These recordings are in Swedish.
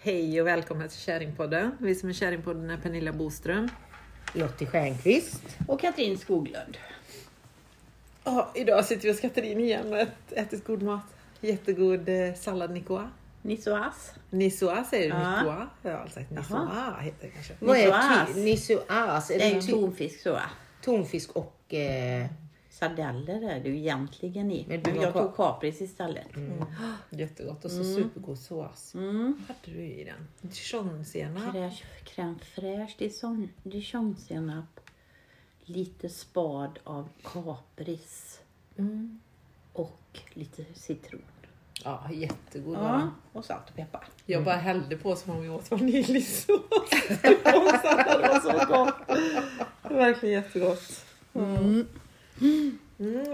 Hej och välkomna till Käringpodden. Vi som är Käringpodden är Pernilla Boström. Lottie Stjernqvist. Och Katrin Skoglund. Ja, idag sitter vi hos Katrin igen och ät- ätit god mat. Jättegod eh, sallad nicoa. Nisoas. Nisoa säger du? Ja. Nicoa? Jag har aldrig sagt nisoa heter det kanske. Vad är Nisoas. Är Det är det ju ty- tonfisk så. tonfisk och... Eh, Sardeller är det ju egentligen i. Men du Men jag tog kapris istället. Mm. Jättegott och så supergod sås. Mm. Hade du i den? Dijonsenap. Crème, fraîche, dijon- dijonsenap, lite spad av kapris Mm. och lite citron. Ja, jättegod Ja, och salt och peppar. Jag bara hällde på som om vi åt vaniljsås. det var så gott. Verkligen jättegott. Mm. Mm,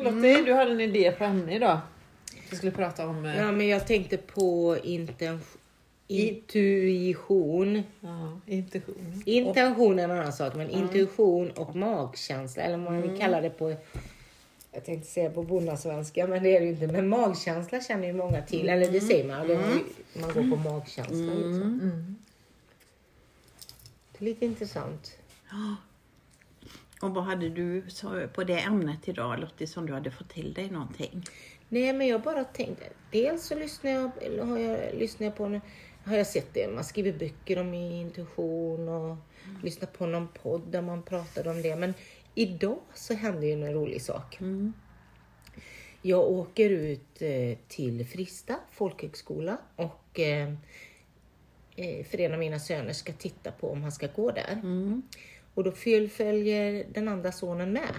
Lottie, du hade en idé på ämne idag. Vi skulle prata om... eh, ja, men jag tänkte på inten- intuition. Ja, intention. Intention är en annan sak, men intuition och magkänsla, eller vad man vill kalla det på jag tänkte säga på bonnasvenska, men det är det ju inte. Men magkänsla känner ju många till, eller det säger man. Ju- Man går på magkänsla. Liksom. Mm. Det är lite intressant. Och vad hade du på det ämnet idag Lottie som du hade fått till dig någonting? Nej, men jag bara tänkte. Dels så lyssnar jag, har jag, lyssnar jag på, en- har jag sett det, man skriver böcker om intuition och lyssnar på någon podd där man pratar om det. Men idag så händer ju en rolig sak. Mm. Jag åker ut eh, till Frista folkhögskola och eh, eh, för en av mina söner ska titta på om han ska gå där. Mm. Och då föl- följer den andra sonen med.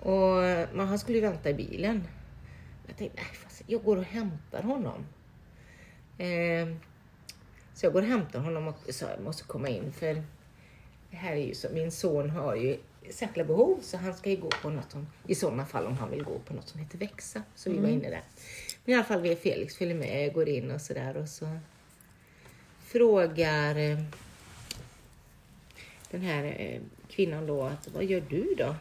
Och men han skulle ju vänta i bilen. Jag tänkte, nej, fast jag går och hämtar honom. Eh, så jag går och hämtar honom och sa jag måste komma in för det här är ju så, min son har ju särskilda behov så han ska ju gå på något som, i sådana fall om han vill gå på något som heter Växa. Så vi var inne där. Men i alla fall vi är Felix följer med, går in och sådär och så frågar eh, den här eh, kvinnan då att vad gör du då?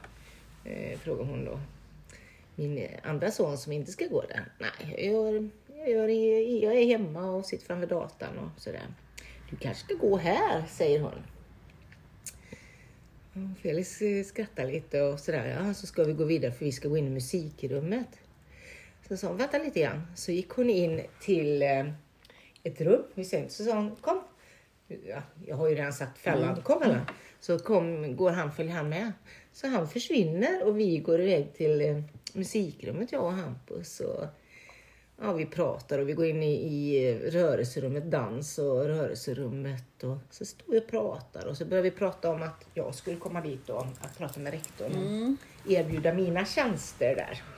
Eh, frågar hon då. Min andra son som inte ska gå där. Nej, jag, gör, jag, gör, jag är hemma och sitter framför datorn och sådär. Du kanske ska gå här, säger hon. Felix eh, skrattar lite och sådär. Ja, så ska vi gå vidare för vi ska gå in i musikrummet. Så sa hon, vänta lite grann. Så gick hon in till ett rum. Vi så sa hon, kom. Ja, jag har ju redan sagt fällan, kom Ellen. Så kom, går han, följer han med. Så han försvinner och vi går iväg till eh, musikrummet, jag och Hampus. Och, ja, vi pratar och vi går in i, i rörelserummet, dans och rörelserummet. Och så står vi och pratar och så börjar vi prata om att jag skulle komma dit och att prata med rektorn och erbjuda mina tjänster där.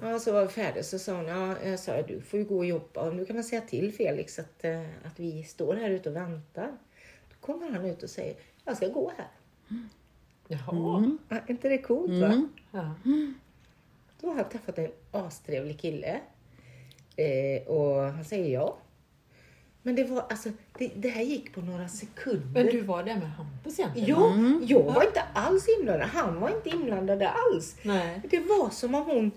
Ja, så var vi färdiga så sa hon, ja, jag sa, du får ju gå och jobba och nu kan man säga till Felix att, eh, att vi står här ute och väntar. Då kommer han ut och säger, jag ska gå här. Jaha. Ja, är inte det coolt va? Ja. Då har han träffat en astrevlig kille. Eh, och han säger ja. Men det var alltså, det, det här gick på några sekunder. Men du var där med Hampus egentligen? Ja, jag var inte alls inblandad. Han var inte inblandad alls. Nej. Det var som om hon...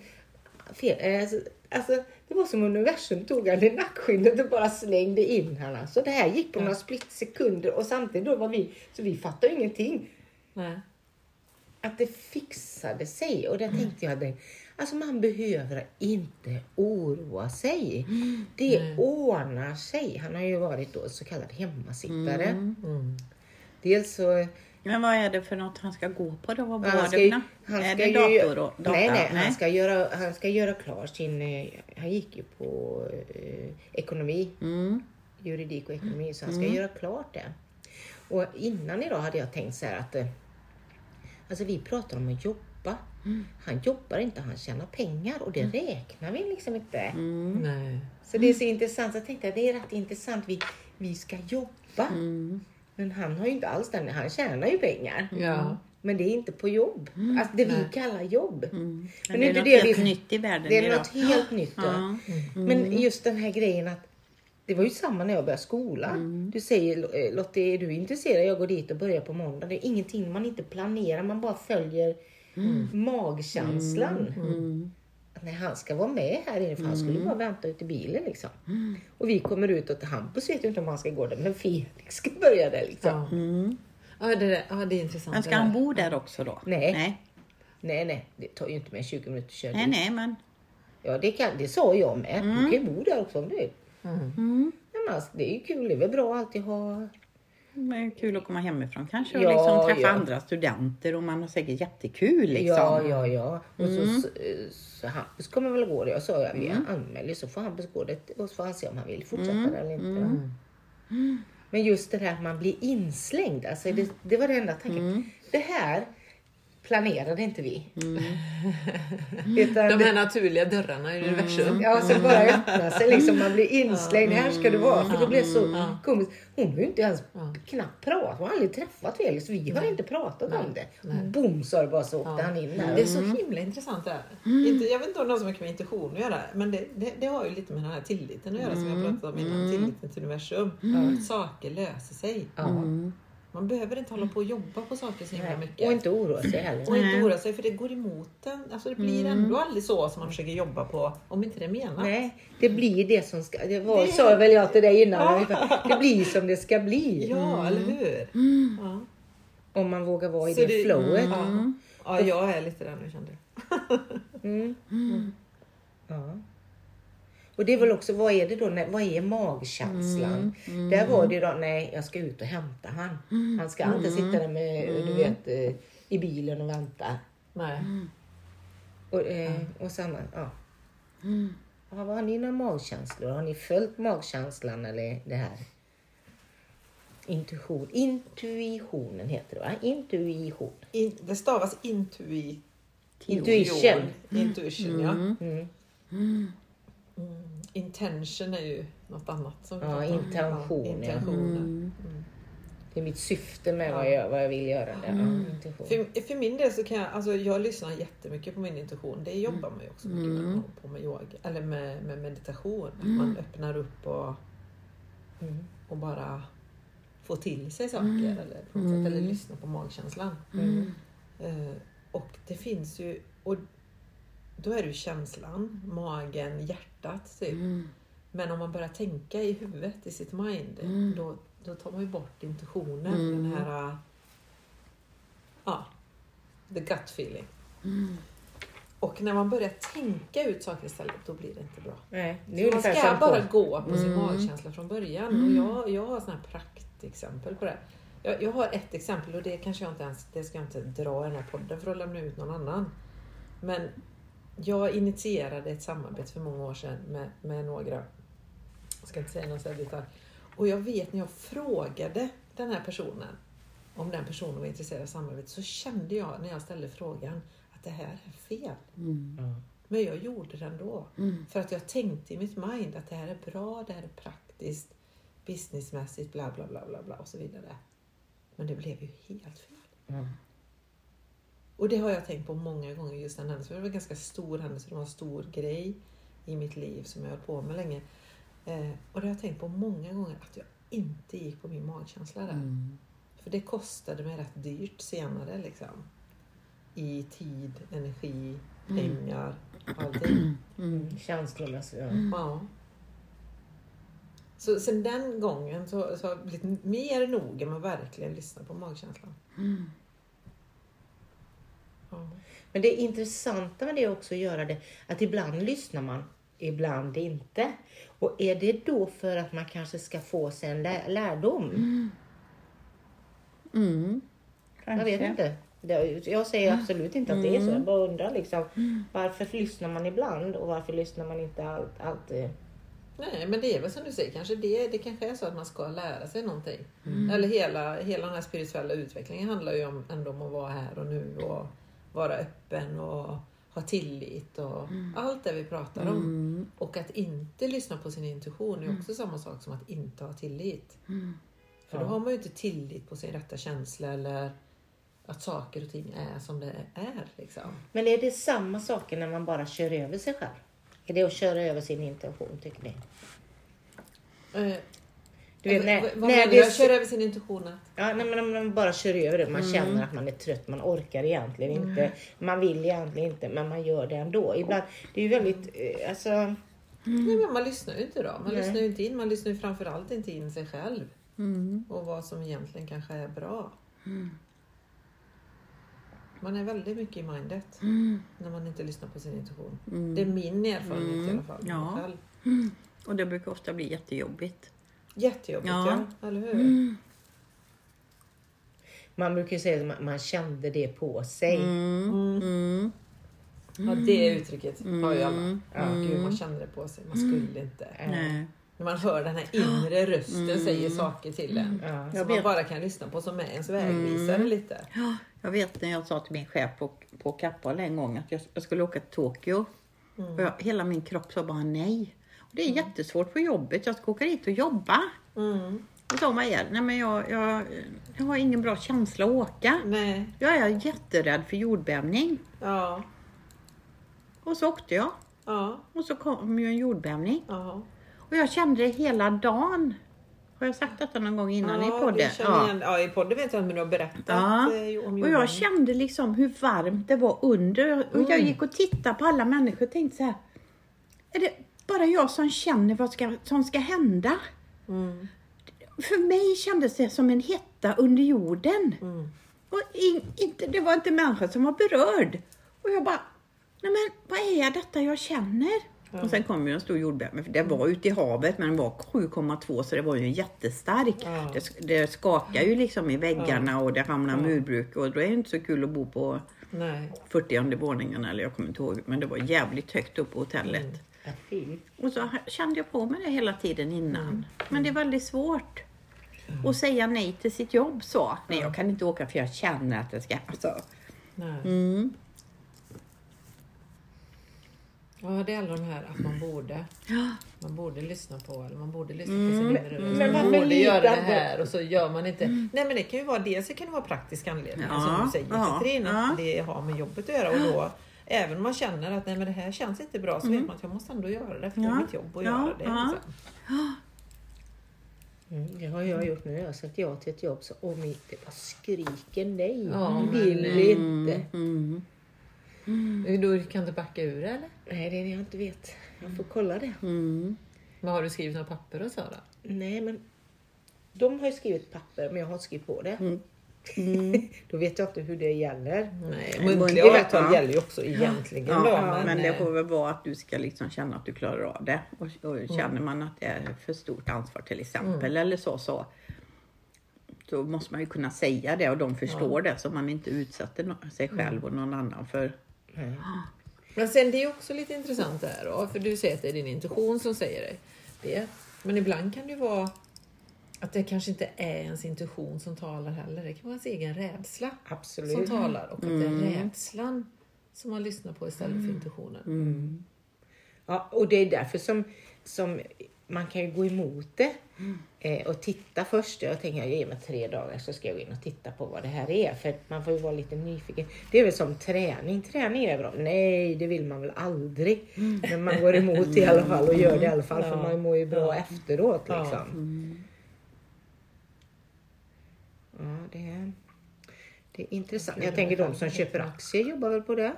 Fel, eh, alltså, alltså, det var som om universum tog henne i nackskinnet och bara slängde in henne. Så det här gick på några split sekunder och samtidigt då var vi... Så vi fattade ingenting. Nej. Att det fixade sig. Och där tänkte jag, det, alltså man behöver inte oroa sig. Det ordnar sig. Han har ju varit då så kallad hemmasittare. Mm. Dels så... Men vad är det för något han ska gå på då? Vad Han var ska det? han är ska det ju- dator och data? Nej, nej, han ska göra, han ska göra klar sin... eh, Han gick ju på eh, ekonomi, Mm. juridik och ekonomi, så han ska göra klart det. Och innan idag hade jag tänkt så här att... eh, Alltså vi pratar om att jobba. Han jobbar inte, han tjänar pengar och det räknar vi liksom inte. Mm. Nej. Så det är så intressant. Jag tänkte att det är rätt intressant. Vi, vi ska jobba. Mm. Men han har ju inte alls den. Han tjänar ju pengar. Ja. Men det är inte på jobb. Alltså det vi Nej. kallar jobb. Mm. Men Men det är något det helt vi- nytt i världen Det är idag. något helt nytt. Ja. Men just den här grejen att det var ju samma när jag började skola. Du säger eh, Lottie, är du intresserad? Jag går dit och börjar på måndag. Det är ingenting man inte planerar. Man bara följer magkänslan. Mm. att nej, han ska vara med här inne för han skulle Mm. bara vänta ute i bilen liksom. Och vi kommer ut och Hampus vet ju inte om han ska gå där men Felix ska börja där liksom. Ja. Mm. Ja, det, ja, det är intressant. Men ska han där. bo där också då? Nej. Nej, Nej, nej, det tar ju inte mer 20 minuter att köra nej, dit. nej men. Ja, det, kan, det sa jag med. Du kan ju bo där också om du vill. Mm. Nej, men alltså, det är ju kul, det är väl bra att alltid ha... Det är kul att komma hemifrån kanske och Ja, liksom träffa ja. andra studenter och man har säkert jättekul liksom. Ja, ja, ja. Och Mm. så, så, Hampus kommer väl gå det. Jag sa att vi anmäler så får Hampus gå det och så får han se om han vill fortsätta Mm. eller inte. Men just det här att man blir inslängd, alltså det, det var det enda tanken. Mm. Det här planerade inte vi. Utan De här naturliga dörrarna i universum. Ja, så bara öppna sig liksom. Man blir inslängd. Här ska du vara. För det blev så komiskt. Hon har ju inte ens knappt pratat. Hon har aldrig träffat Felix. Vi har inte pratat om det. Boom sa det bara så åkte han in där. Det är så himla intressant det här. Inte, jag vet inte om det har så mycket med intuition att göra, men det, det, det har ju lite med den här tilliten att göra som jag pratat om innan. Tilliten till universum. Att saker löser sig. Man behöver inte hålla på och jobba på saker så himla mycket. Och inte oroa sig heller. Och inte oroa sig för det går emot en. Alltså det blir ändå aldrig så som man försöker jobba på om inte det är menat. Nej, det blir det som ska... Det var, sa väl jag till dig innan. Det blir som det ska bli. Ja, eller hur? Ja. Om man vågar vara i Så det, det- flowet. Ja. ja, jag är lite där nu kände jag. Mm. Ja. Och det är väl också, vad är det då, när, vad är magkänslan? Där var det då, nej jag ska ut och hämta han. Han ska inte sitta där med, du vet, eh, i bilen och vänta. Nej. Och, eh, och samma, ja. Vad har ni några magkänslor? Har ni följt magkänslan eller det här? Intuition. Intuitionen heter det va? Intuition. In, det stavas intui, Intuition. Intuition, ja. Mm. Intention är ju något annat. Som vi Ja, intention, ja. intentionen. Det är mitt syfte med vad, jag, vad jag vill göra. Där. Ja, intuition. För, för min del så kan jag, alltså jag lyssnar jättemycket på min intuition. Det jobbar man ju också mycket med, på med yoga, eller med, med meditation. Att man öppnar upp och, Mm. och bara får till sig saker eller, på något sätt, eller lyssna på magkänslan. Mm. Eh, och det finns ju, och då är det ju känslan, magen, hjärtat typ. Men om man börjar tänka i huvudet, i sitt mind, då, då tar man ju bort intuitionen. Den här, äh, ja, the gut feeling. Och när man börjar tänka ut saker istället, då blir det inte bra. Nej, det är Så man ska bara på- gå på sin magkänsla från början. Och jag, jag har sådana här praktexempel på det. Jag, jag har ett exempel och det kanske jag inte ens, det ska jag inte dra i den här podden för att lämna ut någon annan. Men jag initierade ett samarbete för många år sedan med, med några, jag ska inte säga några ställen detalj. Och jag vet när jag frågade den här personen om den personen var intresserad av samarbete så kände jag när jag ställde frågan att det här är fel. Ja. Men jag gjorde det ändå. För att jag tänkte i mitt mind att det här är bra, det här är praktiskt, businessmässigt, bla bla bla bla bla och så vidare. Men det blev ju helt fel. Och det har jag tänkt på många gånger just den händelsen. Det var en ganska stor händelse, det var en stor grej i mitt liv som jag höll på med länge. Eh, och det har jag tänkt på många gånger att jag inte gick på min magkänsla där. För det kostade mig rätt dyrt senare liksom. I tid, energi, pengar, allting. Mm. Känslomässigt. Ja. Ja. Så sen den gången så, så har jag blivit mer noga med att verkligen lyssna på magkänslan. Ja. Men det intressanta med det är också att göra det att ibland lyssnar man, ibland inte. Och är det då för att man kanske ska få sig en lä- lärdom? Mm. Jag vet inte. Jag säger absolut inte att det är så. Jag bara undrar liksom, varför lyssnar man ibland och varför lyssnar man inte allt, alltid? Nej, men det är väl som du säger, kanske det, det kanske är så att man ska lära sig någonting. Eller hela, hela den här spirituella utvecklingen handlar ju om, ändå om att vara här och nu och vara öppen och ha tillit och allt det vi pratar om. Och att inte lyssna på sin intuition är också samma sak som att inte ha tillit. För då har man ju inte tillit på sin rätta känsla eller att saker och ting är som det är. Liksom. Men är det samma saker när man bara kör över sig själv? Är det att köra över sin intention tycker ni? Du vet, när, vad när menar du? kör över sin intuition? att- Ja, nej, men om man bara kör över det. Man Mm. känner att man är trött, man orkar egentligen inte. Man vill egentligen inte, men man gör det ändå. Ibland, det är ju väldigt, eh, alltså, Nej, men man lyssnar ju inte då. Man Nej. lyssnar ju inte in. Man lyssnar ju framförallt inte in sig själv. Mm. Och vad som egentligen kanske är bra. Man är väldigt mycket i mindet när man inte lyssnar på sin intuition. Det är min erfarenhet i alla fall. Ja. Och det brukar ofta bli jättejobbigt. Jättejobbigt ja. Ja. eller hur? man brukar ju säga att man, kände det på sig. Mm. Ja, det uttrycket har ju alla. Ja, Mm. gud, man känner det på sig. Man skulle inte. Nej. När man hör den här inre rösten säger saker till en. Ja. Som Jag man bara kan lyssna på som är ens vägvisare lite. Ja, jag vet när jag sa till min chef på, på Kappahl en gång att jag, jag skulle åka till Tokyo. Och jag, hela min kropp sa bara nej. Och det är jättesvårt på jobbet. Jag ska åka dit och jobba. Mm. Och sa Maja, nej men jag, jag, jag har ingen bra känsla att åka. Nej. Jag är jätterädd för jordbävning. Ja. Och så åkte jag. Ja. Och så kom ju en jordbävning. Ja. Och jag kände det hela dagen. Har jag sagt detta någon gång innan i Ja, podden? vi känner igen, ja, i podden vet jag inte men du har berättat Ja. eh, om Och jorden. jag kände liksom hur varmt det var under. Och Mm. jag gick och tittade på alla människor och tänkte så här. Är det bara jag som känner vad ska, som ska hända? Mm. För mig kändes det som en hetta under jorden. Mm. Och in, inte, det var inte människa som var berörd. Och jag bara, nej men vad är detta jag känner? Och sen kom ju en stor jordbävning. Det var ute i havet men den var 7,2 så det var ju jättestark. Ja. Det, det skakar ju liksom i väggarna och det hamnar murbruk och då är det inte så kul att bo på Nej. 40 våningen eller jag kommer inte ihåg. Men det var jävligt högt upp på hotellet. Mm. Fy. Och så kände jag på mig det hela tiden innan. Men det är väldigt svårt att säga nej till sitt jobb så. Nej, jag kan inte åka för jag känner att det ska... Alltså. Mm. Ja, det är alla de här att man borde. Man borde lyssna på eller man borde lyssna på sin inre röst. Mm. Man borde göra det här och så gör man inte. Nej men det kan ju vara dels det kan vara praktiska anledningar Ja, som du säger. Att ja. det har med jobbet att göra och då även om man känner att nej, men det här känns inte bra så vet man att jag måste ändå göra det för det är Ja, mitt jobb att ja, göra det. ja. liksom. Mm, det har jag gjort nu. Jag har sagt ja till ett jobb så och mitt det bara skriker nej. Ja, Jag men, vill inte. Mm. Då kan du backa ur eller? Nej, det är det jag inte vet. Jag får kolla det. Mm. Men har du skrivit några papper och så då? Nej, men de har ju skrivit papper, men jag har inte skrivit på det. Mm. Då vet jag inte hur det gäller. Nej, muntliga avtal ja. gäller ju också egentligen Ja, då. men, Men, det eh, får väl vara att du ska liksom känna att du klarar av det. Och, och känner man att det är för stort ansvar till exempel eller så, så då måste man ju kunna säga det och de förstår det så man inte utsätter sig själv och någon annan för. Men sen det är också lite intressant det här då, för du säger att det är din intuition som säger det. Men ibland kan det ju vara att det kanske inte är ens intuition som talar heller. Det kan vara ens egen rädsla som Absolut. talar och att det är rädslan som man lyssnar på istället för intuitionen. Ja, och det är därför som, som man kan ju gå emot det eh, och titta först. Jag tänker jag ger mig tre dagar så ska jag gå in och titta på vad det här är. För man får ju vara lite nyfiken. Det är väl som träning. Träning är bra. Nej, det vill man väl aldrig. Men man går emot det i alla fall och gör det i alla fall. För man mår ju bra efteråt liksom. Ja, det är, det är intressant. Jag tänker de som köper aktier jobbar väl på det.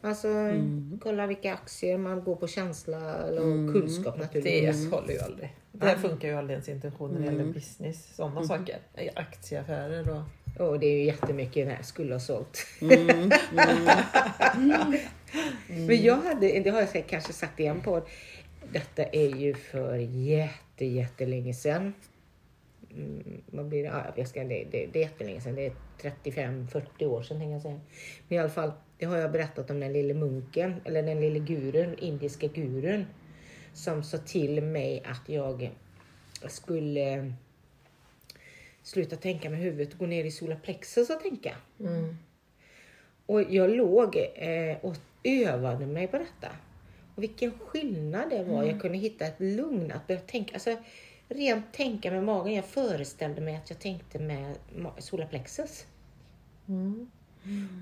Alltså kolla vilka aktier man går på känsla eller kunskap naturligtvis. Det håller ju aldrig. Det funkar ju aldrig ens intuition när det gäller business. Sådana saker. Aktieaffärer och... Och det är ju jättemycket när jag skulle ha sålt. Men jag hade, det har jag kanske sagt i en podd. Detta är ju för jätte, jättelänge sedan. Mm, vad blir det? Ja, jag ska, det, det, det är jättelänge sedan. Det är 35-40 år sedan tänker jag säga. Men i alla fall, det har jag berättat om den lille munken, eller den lille gurun, indiska gurun. Som sa till mig att jag skulle sluta tänka med huvudet och gå ner i solarplexus och tänka. Mm. Och jag låg eh, och övade mig på detta. Och vilken skillnad det var. Jag kunde hitta ett lugn att börja tänka. Alltså, rent tänka med magen. Jag föreställde mig att jag tänkte med solarplexus. Mm.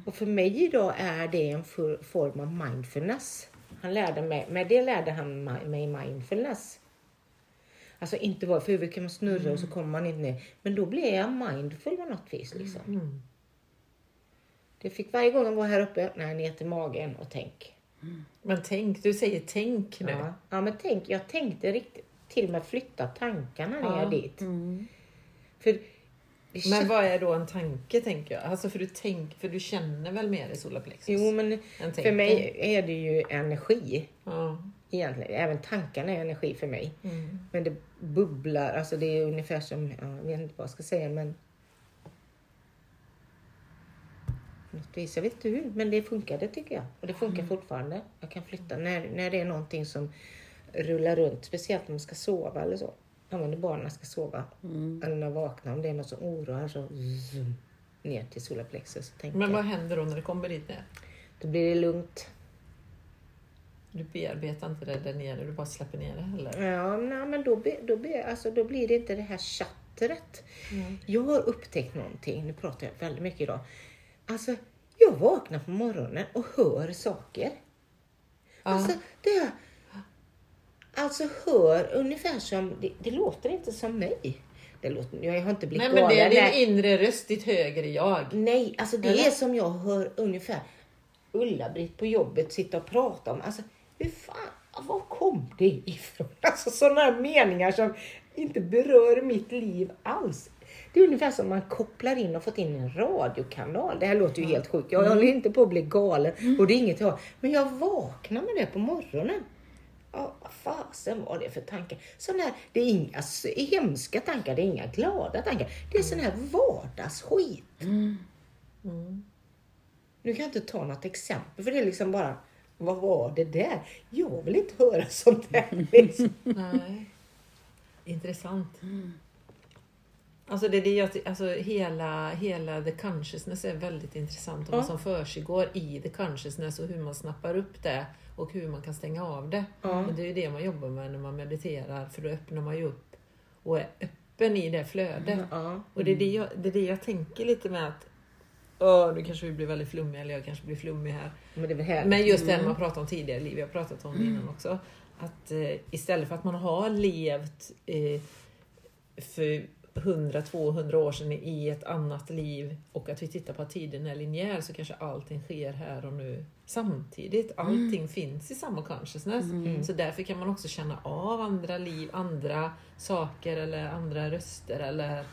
Och för mig idag är det en for- form av mindfulness. Han lärde mig, med det lärde han mi- mig mindfulness. Alltså inte vara, för huvudet kan man snurra och så kommer man inte ner. Men då blir jag mindful på något vis liksom. Mm. Det fick varje gång jag var här uppe, nej ner till magen och tänk. Men tänk, du säger tänk nu. Ja, ja men tänk, jag tänkte riktigt, till och med flytta tankarna ner Ja. dit. Mm. För Men vad är då en tanke tänker jag? Alltså för du, tänk, för du känner väl mer i solarplexus? Jo men för mig är det ju energi Ja. egentligen. Även tankarna är energi för mig. Mm. Men det bubblar, alltså det är ungefär som, ja, jag vet inte vad jag ska säga men på något vis, jag vet inte hur, men det funkade tycker jag. Och det funkar Mm. fortfarande. Jag kan flytta när, när det är någonting som rullar runt, speciellt när man ska sova eller så. Ja, men när barnen ska sova. Mm. Eller när jag vaknar, om det är något som oroar så zoom, ner till solarplexus. Men vad händer då när det kommer dit ner? Då blir det lugnt. Du bearbetar inte det där nere, du bara släpper ner det eller? Ja, nej, men då, be- då, be- alltså, då blir det inte det här chattret. Mm. Jag har upptäckt någonting, nu pratar jag väldigt mycket idag. Alltså, jag vaknar på morgonen och hör saker. Ja. Alltså, det är, alltså hör ungefär som, det, det låter inte som mig. Det låter, jag har inte blivit Nej men det är din inre röst, ditt högre jag. Nej, alltså det Eller? är som jag hör ungefär Ulla-Britt på jobbet sitta och prata om. Alltså, hur fan, var kom det ifrån? Alltså sådana meningar som inte berör mitt liv alls. Det är ungefär som man kopplar in och fått in en radiokanal. Det här låter ju helt sjukt. Jag håller inte på att bli galen och det är inget jag. Men jag vaknar med det på morgonen. Ja, vad fasen var det för tankar? Sån här, det är inga hemska tankar, det är inga glada tankar. Det är sån här vardagsskit. Mm. Nu kan jag inte ta något exempel för det är liksom bara, vad var det där? Jag vill inte höra sånt där. Liksom. Nej. Intressant. Alltså, det det alltså hela, hela the consciousness är väldigt intressant. Och vad som försiggår i the consciousness och hur man snappar upp det och hur man kan stänga av det. Ja. Men det är ju det man jobbar med när man mediterar för då öppnar man ju upp och är öppen i det flödet. Ja. Och det är det, jag, det är det jag tänker lite med att Åh, nu kanske vi blir väldigt flummiga, eller jag kanske blir flummig här. Men här. Men just det man pratar om tidigare liv, jag har pratat om det innan också. Att eh, istället för att man har levt eh, för 100-200 år sedan i ett annat liv och att vi tittar på att tiden är linjär så kanske allting sker här och nu samtidigt. Allting finns i samma consciousness. Så därför kan man också känna av andra liv, andra saker eller andra röster. Eller,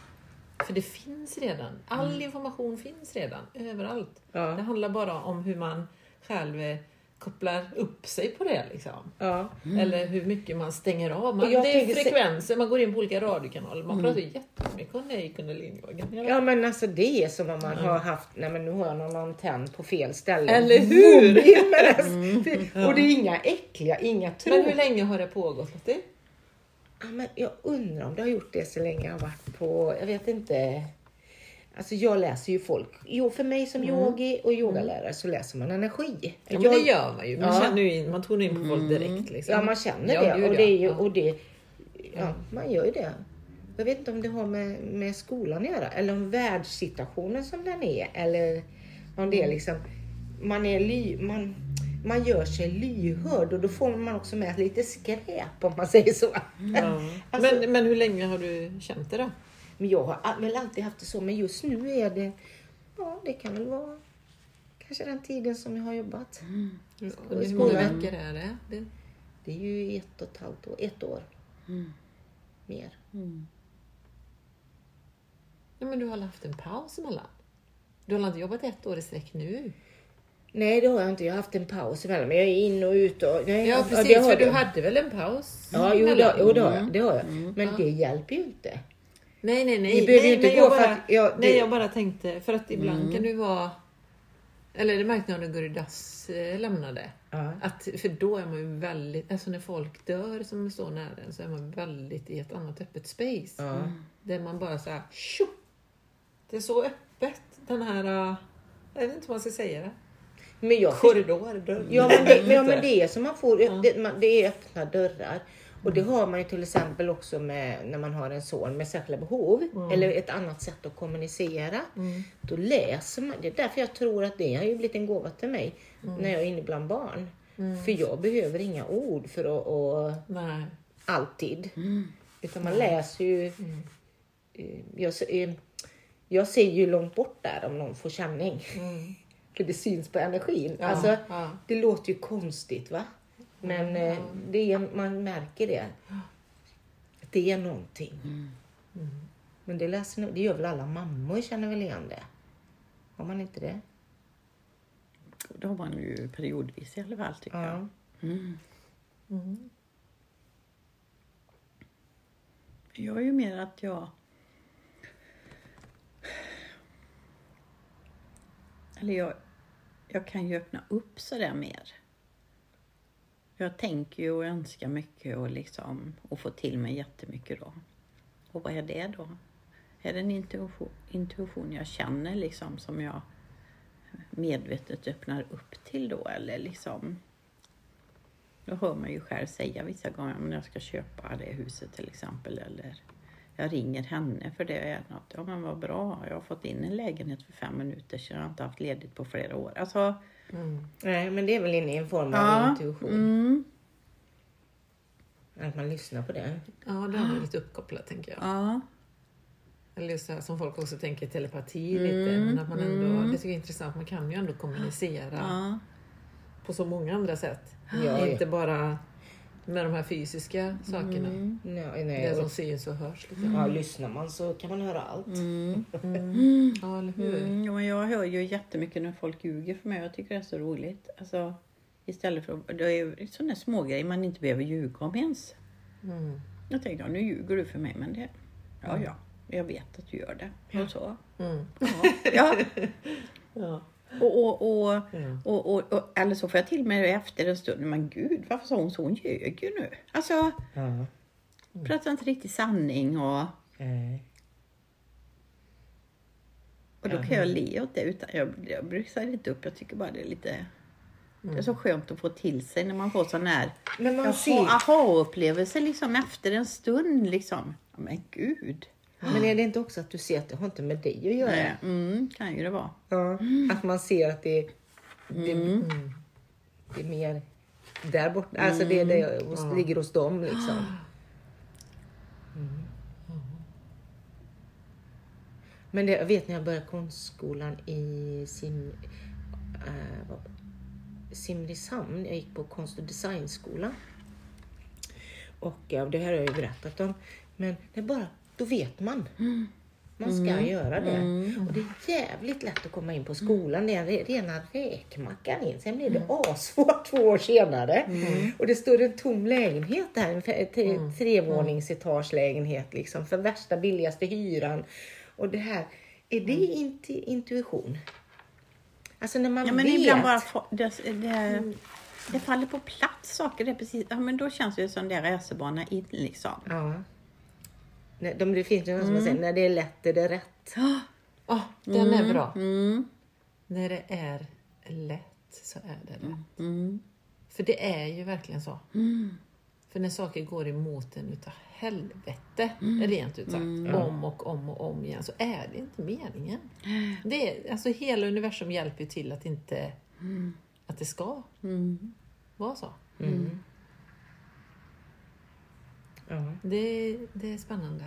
för det finns redan. All information finns redan, överallt. Det Ja. handlar bara om hur man själv kopplar upp sig på det. Liksom. Ja. Eller hur mycket man stänger av. Man, det är frekvenser, man går in på olika radiokanaler. Man pratar ju jättemycket om det i kundaliniyogan. ja men alltså det är som om man har haft, nej men nu har jag någon antenn på fel ställe. Eller hur? Med det. Och det är inga äckliga, inga Men hur tråkiga. länge har det pågått Lottie? Ja, men jag undrar om det har gjort det så länge jag har varit på, jag vet inte. Alltså jag läser ju folk. Jo, för mig som yogi och yogalärare så läser man energi. Mm. Ja, men det gör man ju. Man, Ja. känner ju in, man tonar in på folk direkt. Liksom. Ja, man känner Ja, det. gud, och det är ju, ja. och det, ja, man gör ju det. Jag vet inte om det har med, med skolan att göra eller om världssituationen som den är. Eller om det är Mm. liksom, man, är ly, man, man gör sig lyhörd och då får man också med lite skräp om man säger så. Ja. Alltså- men, men hur länge har du känt det då? Men jag har väl alltid haft det så, men just nu är det, ja det kan väl vara kanske den tiden som jag har jobbat. I hur många veckor är det? det? Det är ju ett och ett halvt år, ett år Mm. mer. Mm. Ja, men du har haft en paus emellan. Du har inte jobbat ett år i sträck nu? Nej det har jag inte, jag har haft en paus emellan, men jag är in och ut och... Nej, Ja, precis. har för du hade väl en paus? Ja, jo, det, jo, det har jag. Det har jag. Mm. Men Ja. det hjälper ju inte. Nej, nej, nej. Ni behöver nej, ju inte gå jag för bara, att... Ja, Nej, det, jag bara tänkte, för att ibland Mm. kan du vara... Eller det märkte jag när Guridas eh, lämnade. ja. Att, för då är man ju väldigt, alltså när folk dör som står nära en så är man väldigt i ett annat öppet space. Ja. Där man bara så här, tjo! Det är så öppet, den här, eh, jag vet inte vad man ska säga det. Men jag Korridor, dörr. Ja men, det, men, ja, men det är som man får, Ja. det, man, det är öppna dörrar. Och det har man ju till exempel också med när man har en son med särskilda behov. Eller ett annat sätt att kommunicera. Mm. Då läser man. Det är därför jag tror att det har ju blivit en gåva till mig. När jag är inne bland barn. Mm. För jag behöver inga ord för att, Nej. alltid. Utan man läser ju... eh, Jag, eh, jag ser ju långt bort där om någon får känning. För det syns på energin. Ja, alltså, ja. Det låter ju konstigt va? Men eh, det är, man märker det. Att det är någonting. Men det, läser, det gör väl alla mammor känner väl igen det? Har man inte det? Det har man ju periodvis i alla fall tycker jag. Ja. Jag är ju mer att jag... Eller jag, jag kan ju öppna upp sådär mer. Jag tänker ju och önskar mycket och liksom och får till mig jättemycket då. Och vad är det då? Är det en intuition, intuition jag känner liksom som jag medvetet öppnar upp till då eller liksom då hör man ju själv säga vissa gånger om jag ska köpa det huset till exempel eller jag ringer henne för det är något. Ja men vad bra, jag har fått in en lägenhet för fem minuter sedan. Jag har inte haft ledigt på flera år. Alltså, Nej, men det är väl inne i en form av ja. intuition. Mm, Att man lyssnar på det. Ja, det är lite uppkopplat tänker jag. ja. Eller just det här som folk också tänker telepati lite. Men att man ändå, det tycker jag är intressant, man kan ju ändå kommunicera ja. på så många andra sätt. Ja, Inte bara med de här fysiska sakerna. Nej, nej. Det som och- syns och hörs. Liksom. Ja, lyssnar man så kan man höra allt. Ja, eller hur? Mm, ja, men jag hör ju jättemycket när folk ljuger för mig. Jag tycker det är så roligt. Alltså, istället för att... Det är sådana små grejer man inte behöver ljuga om ens. Mm. Jag tänkte, ja, nu ljuger du för mig, men det... Ja, ja. Jag vet att du gör det. Och så. Mm. Ja. ja. Ja. Och, och, och, Ja. och, och, och, eller så får jag till mig efter en stund, men gud, varför sa hon så? Hon ljög ju nu. Alltså, Ja. pratar inte riktigt sanning och... Nej. Och då kan jag le åt det utan jag, jag brusar inte upp. Jag tycker bara det är lite... Det är så skönt att få till sig när man får sån här aha-upplevelse liksom efter en stund liksom. Men gud. Men är det inte också att du ser att det har inte med dig att göra? Nej, mm, kan ju det vara. Ja. Att man ser att det, det, det är mer där borta. Alltså det, är det hos, ligger hos dem liksom. Mm. Men det, jag vet när jag började konstskolan i Sim, äh, Simrishamn. Jag gick på konst och designskolan. Och ja, det här har jag ju berättat om. Men det bara, då vet man. Man ska göra det. Och det är jävligt lätt att komma in på skolan. Det är re- rena räkmackan in. Sen blir det asvårt två år senare. Och det står en tom lägenhet där. En tre, trevåningsetagelägenhet liksom. För värsta billigaste hyran. Och det här, är det inte intuition? Alltså när man Ja, men vet. ibland bara det, det, det faller på plats saker. Det är precis, ja, men då känns det som det racerbana in liksom. Ja. Nej, de, det finns ju någon som säger när det är lätt är det rätt. Ah, den är bra. Mm, När det är lätt så är det lätt. mm, För det är ju verkligen så. För när saker går emot en utav helvete, rent ut sagt, om och om och om igen, så är det inte meningen. Det är, alltså hela universum hjälper ju till att inte att det ska mm. vara så. Ja. Det, det är spännande.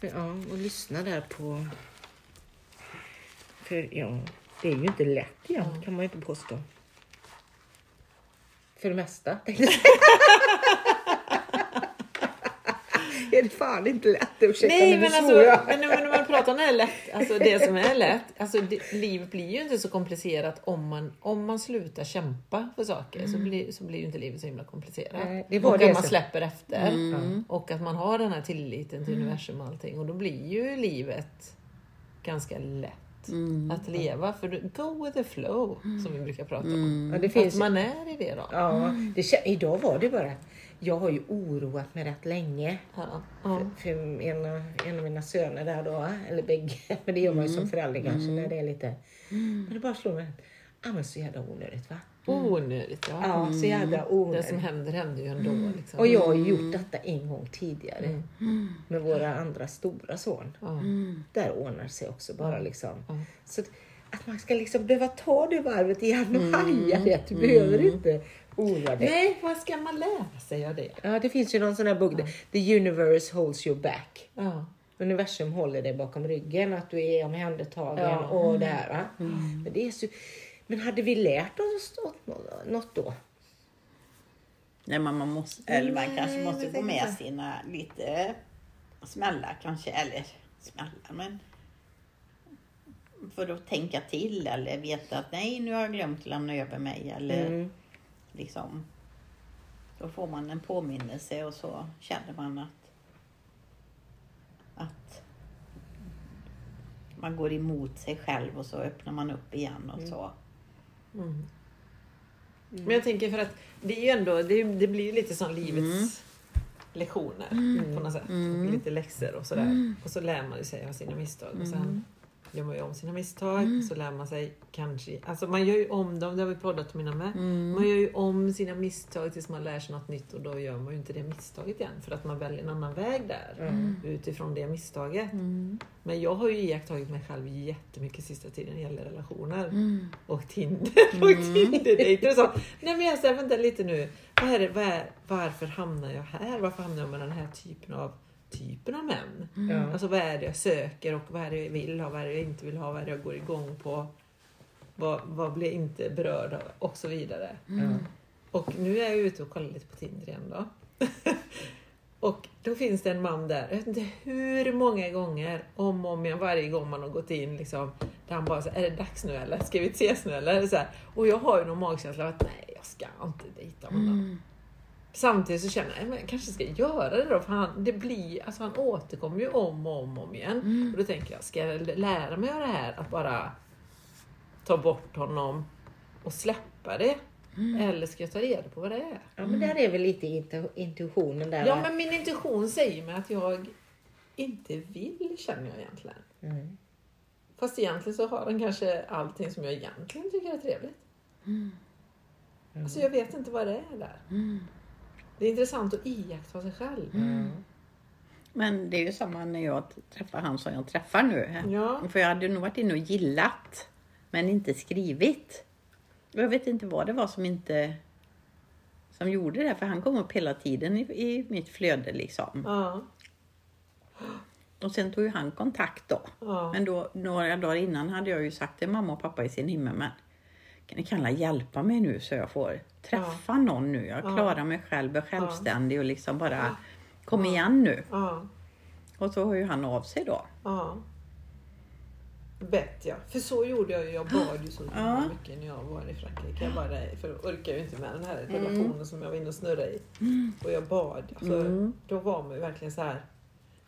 Men, ja, och lyssna där på... För ja, det är ju inte lätt igen, kan man ju inte påstå. För det mesta, tänkte jag. Är det fan inte lätt? Ursäkta Nej, men svor alltså, jag. men när man pratar om det är lätt, alltså det som är lätt, alltså det, livet blir ju inte så komplicerat om man, om man slutar kämpa för saker så blir, så blir ju inte livet så himla komplicerat. Nej, det var och det att man som- släpper efter och att man har den här tilliten till universum och allting och då blir ju livet ganska lätt att leva. För du- go with the flow som vi brukar prata om. Ja, det finns, Att man är i det då. ja, det, idag var det bara... Jag har ju oroat mig rätt länge. Ja. Ja. För en, av- en av mina söner där då, eller bägge, men det gör man ju Mm. som förälder kanske när det är lite... Men det bara slår mig, ja men så jävla onödigt va? Onödigt ja. Ja, så jävla Det onödigt. som händer händer ju ändå. Liksom. Och jag har gjort detta en gång tidigare med våra andra stora son. Där ordnar sig också bara liksom. Så att, att man ska liksom behöva ta det varvet igen och haja det. Du behöver inte Oh, ja, det. Nej, vad ska man lära sig av det? ja, det finns ju någon sån här bok. The universe holds your back. Ja. Universum håller dig bakom ryggen, att du är omhändertagen Ja. och det här. va? Men, det är så, men hade vi lärt oss något- då? Nej, men man måste, eller man Nej, kanske måste gå med sina lite smällar kanske, eller smällar, men för att tänka till eller veta att nej, nu har jag glömt att lämna över mig eller Mm. Liksom. Då får man en påminnelse och så känner man att att man går emot sig själv och så öppnar man upp igen och så. Mm. Men jag tänker för att det är ju ändå, det, det blir ju lite som livets lektioner på något sätt. Lite läxor och sådär. Och så lär man sig av sina misstag. Och sen gör man ju om sina misstag. Och så lär man sig kanske, alltså man gör ju om dem, det har vi poddat om innan med. Man gör ju om sina misstag tills man lär sig något nytt och då gör man ju inte det misstaget igen. För att man väljer en annan väg där. Utifrån det misstaget. Men jag har ju iakttagit mig själv jättemycket sista tiden när det gäller relationer. Och Tinder och Tinder-dejter och så. Nej men jag säger vänta lite nu. Vad är det, vad är, varför hamnar jag här? Varför hamnar jag med den här typen av, typen av män? Ja. Alltså vad är det jag söker och vad är det jag vill ha? Vad är det jag inte vill ha? Vad är det jag går igång på? Vad, vad blir jag inte berörd av? Och så vidare. Ja. Och nu är jag ute och kollar lite på Tinder igen då. och då finns det en man där, jag vet inte hur många gånger, om och om igen, varje gång man har gått in liksom, där han bara säger är det dags nu eller? Ska vi ses nu eller? Så här. Och jag har ju någon magkänsla av att nej, jag ska inte dejta honom. Samtidigt så känner jag att jag kanske ska göra det då, för han, det blir, alltså han återkommer ju om och om, om igen. Och då tänker jag, ska jag lära mig av det här att bara ta bort honom och släppa det? Eller ska jag ta reda på vad det är? ja, men där är väl lite intu- intuitionen där. Ja, va? men min intuition säger mig att jag inte vill, känner jag egentligen. Mm. Fast egentligen så har den kanske allting som jag egentligen tycker är trevligt. Alltså jag vet inte vad det är där. Det är intressant att iaktta sig själv. Mm. Men det är ju samma när jag träffar han som jag träffar nu. Ja. För jag hade nog varit inne och gillat, men inte skrivit. Och jag vet inte vad det var som inte som gjorde det, för han kom upp hela tiden i, i mitt flöde liksom. Ja. Och sen tog ju han kontakt då. Ja. Men då, några dagar innan hade jag ju sagt till mamma och pappa i sin himmel, men kan ni kalla hjälpa mig nu så jag får träffa någon nu? Jag Ja. klarar mig själv, är självständig och liksom bara kom igen nu. Ja. Och så hör ju han av sig då. Ja. Bett ja. För så gjorde jag ju. Jag bad ju så Ja. mycket när jag var i Frankrike. Jag bara, för jag orkar ju inte med den här relationen som jag var inne och snurrade i. Och jag bad. Alltså, Mm. Då var man ju verkligen så här.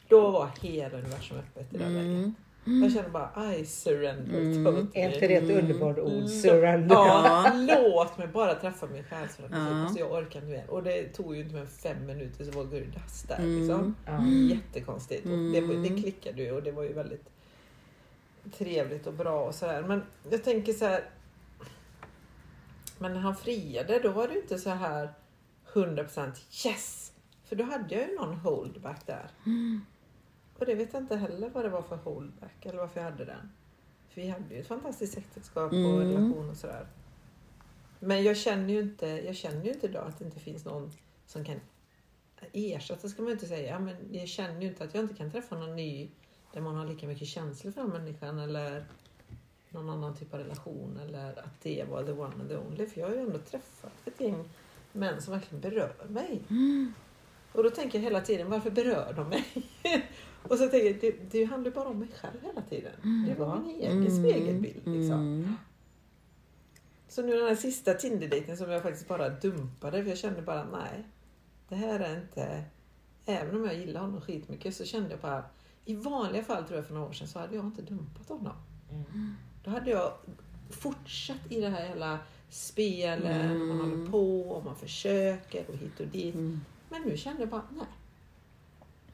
Då var hela universum öppet i det Mm. läget. Jag kände bara I surrender totally. Är inte det ett underbart ord? Surrender. Ja, låt mig bara träffa min själsfrände. Ja. Alltså jag orkar inte mer. Och det tog ju inte mer än fem minuter så var Gud dass där. Mm. Liksom. Ja. Jättekonstigt. Och det, det klickade ju och det var ju väldigt trevligt och bra och sådär. Men jag tänker så här. Men när han friade då var det inte så här 100% yes! För då hade jag ju någon holdback där. Och det vet jag inte heller vad det var för holdback eller varför jag hade den. För vi hade ju ett fantastiskt äktenskap och Mm. relation och sådär. Men jag känner ju inte, jag känner ju inte idag att det inte finns någon som kan ersätta ska man inte säga. Men jag känner ju inte att jag inte kan träffa någon ny där man har lika mycket känslor för den människan eller någon annan typ av relation eller att det var the one and the only. För jag har ju ändå träffat ett gäng män som verkligen berör mig. Och då tänker jag hela tiden, varför berör de mig? och så tänker jag, det, det handlar bara om mig själv hela tiden. Det var min egen spegelbild. Liksom. Mm. Så nu den här sista Tinder-dejten som jag faktiskt bara dumpade, för jag kände bara nej. Det här är inte... Även om jag gillar honom skitmycket så kände jag bara... I vanliga fall tror jag för några år sedan så hade jag inte dumpat honom. Då hade jag fortsatt i det här hela spelen, Mm. man håller på och man försöker och hit och dit. Mm. Men nu kände jag bara nej.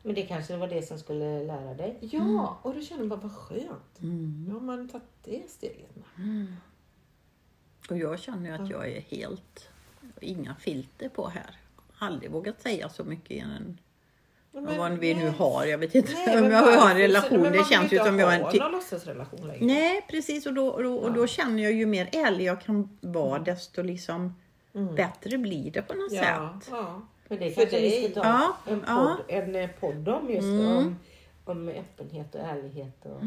Men det kanske var det som skulle lära dig. Ja, och då kände jag bara vad skönt. Mm. Nu har man tagit det steget med. Och jag känner ju att jag är helt, inga filter på här. Aldrig vågat säga så mycket i en, Men- vad vi nu nej. har. Jag vet inte Nej, om jag har en relation. Men Det man känns ju inte som jag har en låtsasrelation längre. Nej, precis. Och då, och, då, och då Ja. känner jag ju mer ärlig jag kan vara desto liksom bättre blir det på något Ja, sätt. ja. Men det För kanske vi dig. ska ta Ja, en, ja. podd, en eh, podd om just Mm. om, om öppenhet och ärlighet. Och,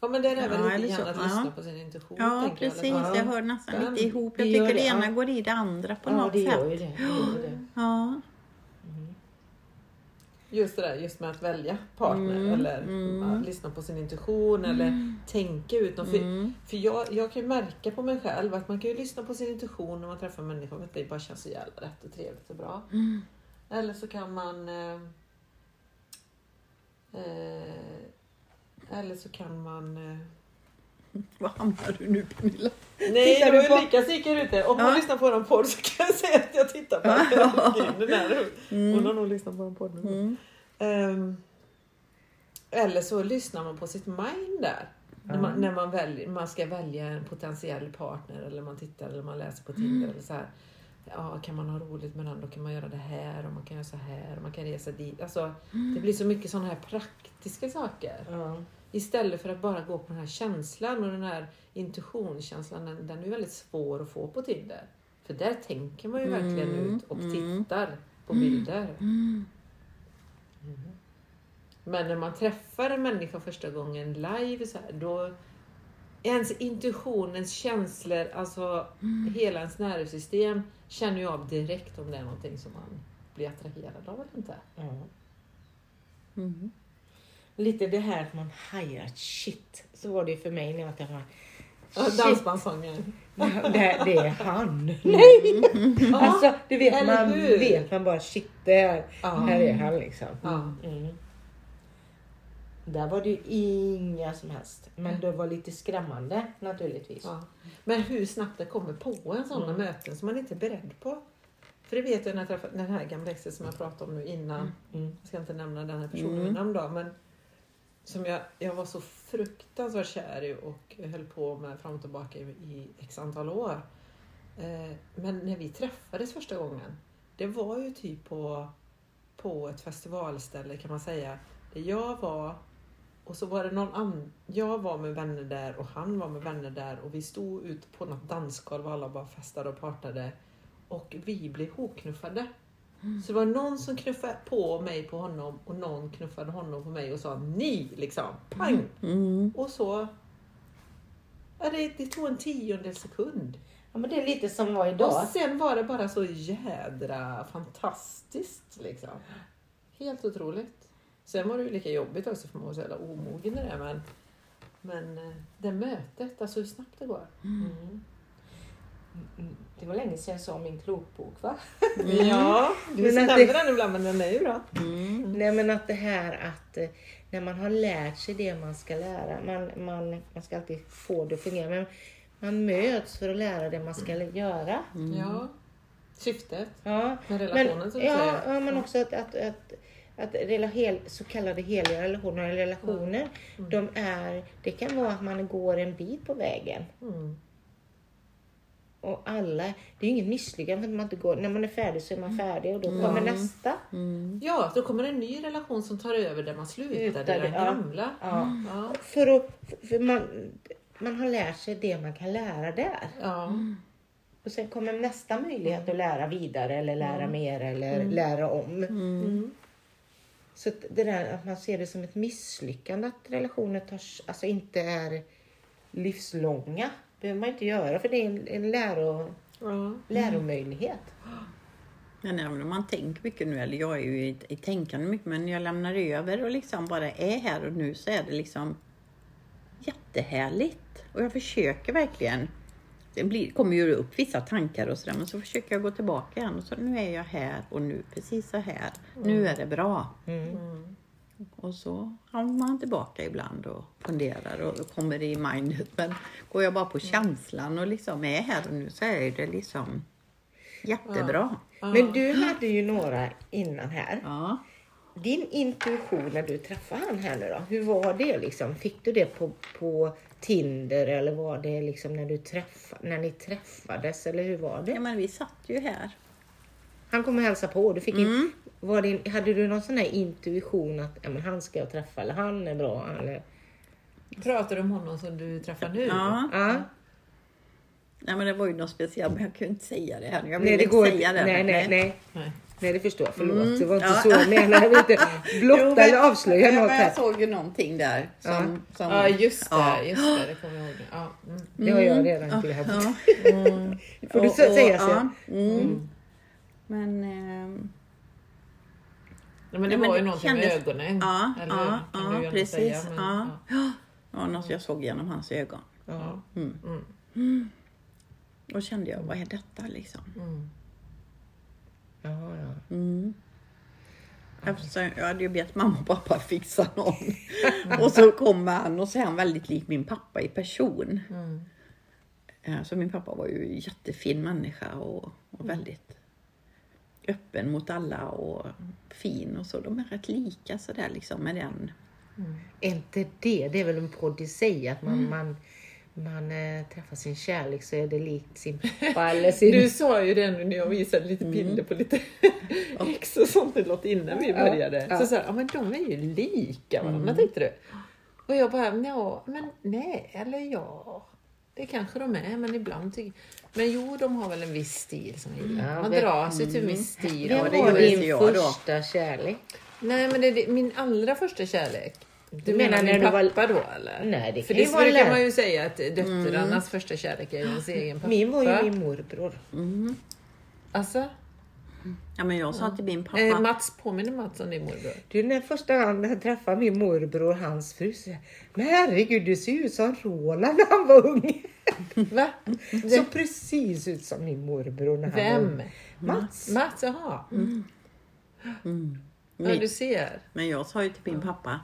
ja, men det är väl Ja, lite grann att Ja. lyssna på sin intuition. Ja, jag, precis. Jag hör nästan lite ihop. Jag gör tycker det det, ena ja. går i det andra på ja, något det gör ju sätt. det. det, gör det. Ja. Just det där just med att välja partner Mm, eller mm. lyssna på sin intuition eller tänka ut något. För, Mm. för jag, jag kan ju märka på mig själv att man kan ju lyssna på sin intuition när man träffar människor för att det bara känns så jävla rätt och trevligt och bra. Mm. Eller så kan man eh, eh, eller så kan man eh, Var hamnar du nu Pernilla? Nej, Tittar du Ulrika som gick ute. Om Ja. lyssnar på en podd så kan jag säga att jag tittar på Ja. där. Hon Mm. har nog lyssnat på en podd nu. Mm. Ehm, eller så lyssnar man på sitt mind där. När, man, när man, väljer, man ska välja en potentiell partner eller man tittar eller man läser på Tinder. Eller så här. Ja, kan man ha roligt med den då kan man göra det här och man kan göra så här och man kan resa dit. Alltså, Det blir så mycket sådana här praktiska saker. Istället för att bara gå på den här känslan och den här intuitionskänslan. Den, den är ju väldigt svår att få på Tinder. För där tänker man ju verkligen Mm, ut och mm. tittar på bilder. Mm. Men när man träffar en människa första gången live så här, då ens intuition, ens känslor, alltså hela ens nervsystem känner ju av direkt om det är någonting som man blir attraherad av eller inte. Mm. Lite det här att man hajar shit. Så var det ju för mig när jag träffade. Dansbandssångaren. det, det är han. Nej! Ja, Alltså, du vet, eller man hur? vet man bara shit, det här, Ja. här är han liksom. Mm. Där var det ju inga som helst. Men det var lite skrämmande naturligtvis. Ja. Men hur snabbt det kommer på en sådana Mm. möten som man inte är beredd på. För det vet jag när jag träffade den här gamla exet som jag pratade om nu innan. Mm. Jag ska inte nämna den här personen Mm. namn då, men som jag, jag var så fruktansvärt kär i och höll på med fram och tillbaka i, i x antal år. Eh, men när vi träffades första gången, det var ju typ på, på ett festivalställe kan man säga. Där jag var och så var det någon annan. Jag var med vänner där och han var med vänner där och vi stod ute på något dansgolv och alla bara festade och partade. Och vi blev ihopknuffade. Så det var någon som knuffade på mig på honom och någon knuffade honom på mig och sa ni liksom. Pang! Mm. Och så... Ja, det, det tog en tiondel sekund. Ja, men det är lite som var idag. Och sen var det bara så jädra fantastiskt liksom. Helt otroligt. Sen var det ju lika jobbigt också för man var så jävla omogen i det men, men eh, det mötet, alltså hur snabbt det går. Mm. Mm. Det var länge sedan jag sa min klokbok va? Ja, du Men att nämner det- den ibland men den är ju bra. Mm. Nej men att det här att eh, när man har lärt sig det man ska lära, man, man, man ska alltid få det att fungera, men man möts för att lära det man ska göra. Ja. Syftet Ja, med men, relationen som du ja, säger. ja, men också att, att, att, att hel, så kallade heliga relationer, relationer, Mm. de är, det kan vara att man går en bit på vägen. Mm. Och alla, det är ju inget misslyckande för att man inte går, när man är färdig så är man färdig och då Mm. kommer nästa. Mm. Ja, då kommer en ny relation som tar över där man slutade, den ja. gamla. Ja. Ja. För, att, för man, man har lärt sig det man kan lära där. Ja. Och sen kommer nästa möjlighet att lära vidare eller lära mer eller lära om. Mm. Så det där att man ser det som ett misslyckande att relationer tar, alltså inte är livslånga. Behöver man inte göra för det är en, en läro, Ja. läromöjlighet. Men även om man tänker mycket nu, eller jag är ju i, i tänkande mycket, men jag lämnar över och liksom bara är här och nu så är det liksom jättehärligt. Och jag försöker verkligen. Det blir, kommer ju upp vissa tankar och sådär, men så försöker jag gå tillbaka igen och så nu är jag här och nu precis så här. Nu är det bra. Mm. Och så hamnar man tillbaka ibland och funderar och kommer i mindet. Men går jag bara på känslan och liksom är här och nu så är det liksom jättebra. Men du hade ju några innan här. Ja. Din intuition när du träffade han här nu då, hur var det liksom? Fick du det på, på Tinder eller var det liksom när, du träffade, när ni träffades eller hur var ja, det? men vi satt ju här. Han kom och hälsade på du fick Mm. in, var det, hade du någon sån här intuition att ja, men han ska jag träffa eller han är bra? Eller? Pratar du om honom som du träffar nu? Ja. Ja. Nej men det var ju något speciellt men jag kunde inte säga det här. Jag Nej, det inte går säga det. Nej, nej, nej. Nej. Nej, det förstår jag. Förlåt. Mm, Det var inte ja. så jag menade. Jag vill inte Jo, blotta men- eller avslöja ja, något men Jag här. såg ju någonting där. Som, Ja. som, Ja just det, Ja. just det, det kommer jag ihåg. nu. Ja, mm. Det har jag redan här. Ja. får du Och- och- säga ja, sen. mm. Men... ehm, Nej, men det Nej, var ju någonting kändes- med ögonen. Ja, eller ja, ja, precis. säga, men, ja. ja. Ja. Något jag såg genom hans ögon. Ja. Mm. Då kände jag, vad är detta liksom? Mm. Ja, ja. Mm. Eftersom jag hade ju bett mamma och pappa fixa någon. och så kommer han och så är han väldigt lik min pappa i person. Mm. Eh, Så min pappa var ju en jättefin människa och, och väldigt öppen mot alla och fin och så. De är rätt lika sådär liksom med den. Är inte det, det är väl en podd i sig, att man, man, man eh, träffar sin kärlek så är det likt sin pappa eller sin... Du sa ju det nu när jag visade lite Mm. bilder på lite ex och sånt Lotta innan vi Ja, började. ja. Så sa jag, ja men de är ju lika varandra Mm. tänkte du. Och jag bara, ja men nej, eller ja. Det kanske de är, men ibland tycker Men jo, de har väl en viss stil som jag gillar. Ja, Man dras ju till en viss stil. Vem Ja, det var din första kärlek? Nej, men det är det- min allra första kärlek. Du, menar menar, min du var- pappa då eller? Nej, det För kan ju det vara brukar man ju säga att döttrarnas första kärlek är ens egen pappa. Min var ju min morbror. Alltså, Ja men jag sa till min pappa. eh, Mats, påminner Mats om din morbror? Du, när första gången jag träffade min morbror och hans fru så jag, men herregud du ser ut som Roland när han var ung. Va? Så precis ut som min morbror när han var Vem? ung. Mats. Mats, jaha. Ja, Min- du ser. Men jag sa ju till min pappa,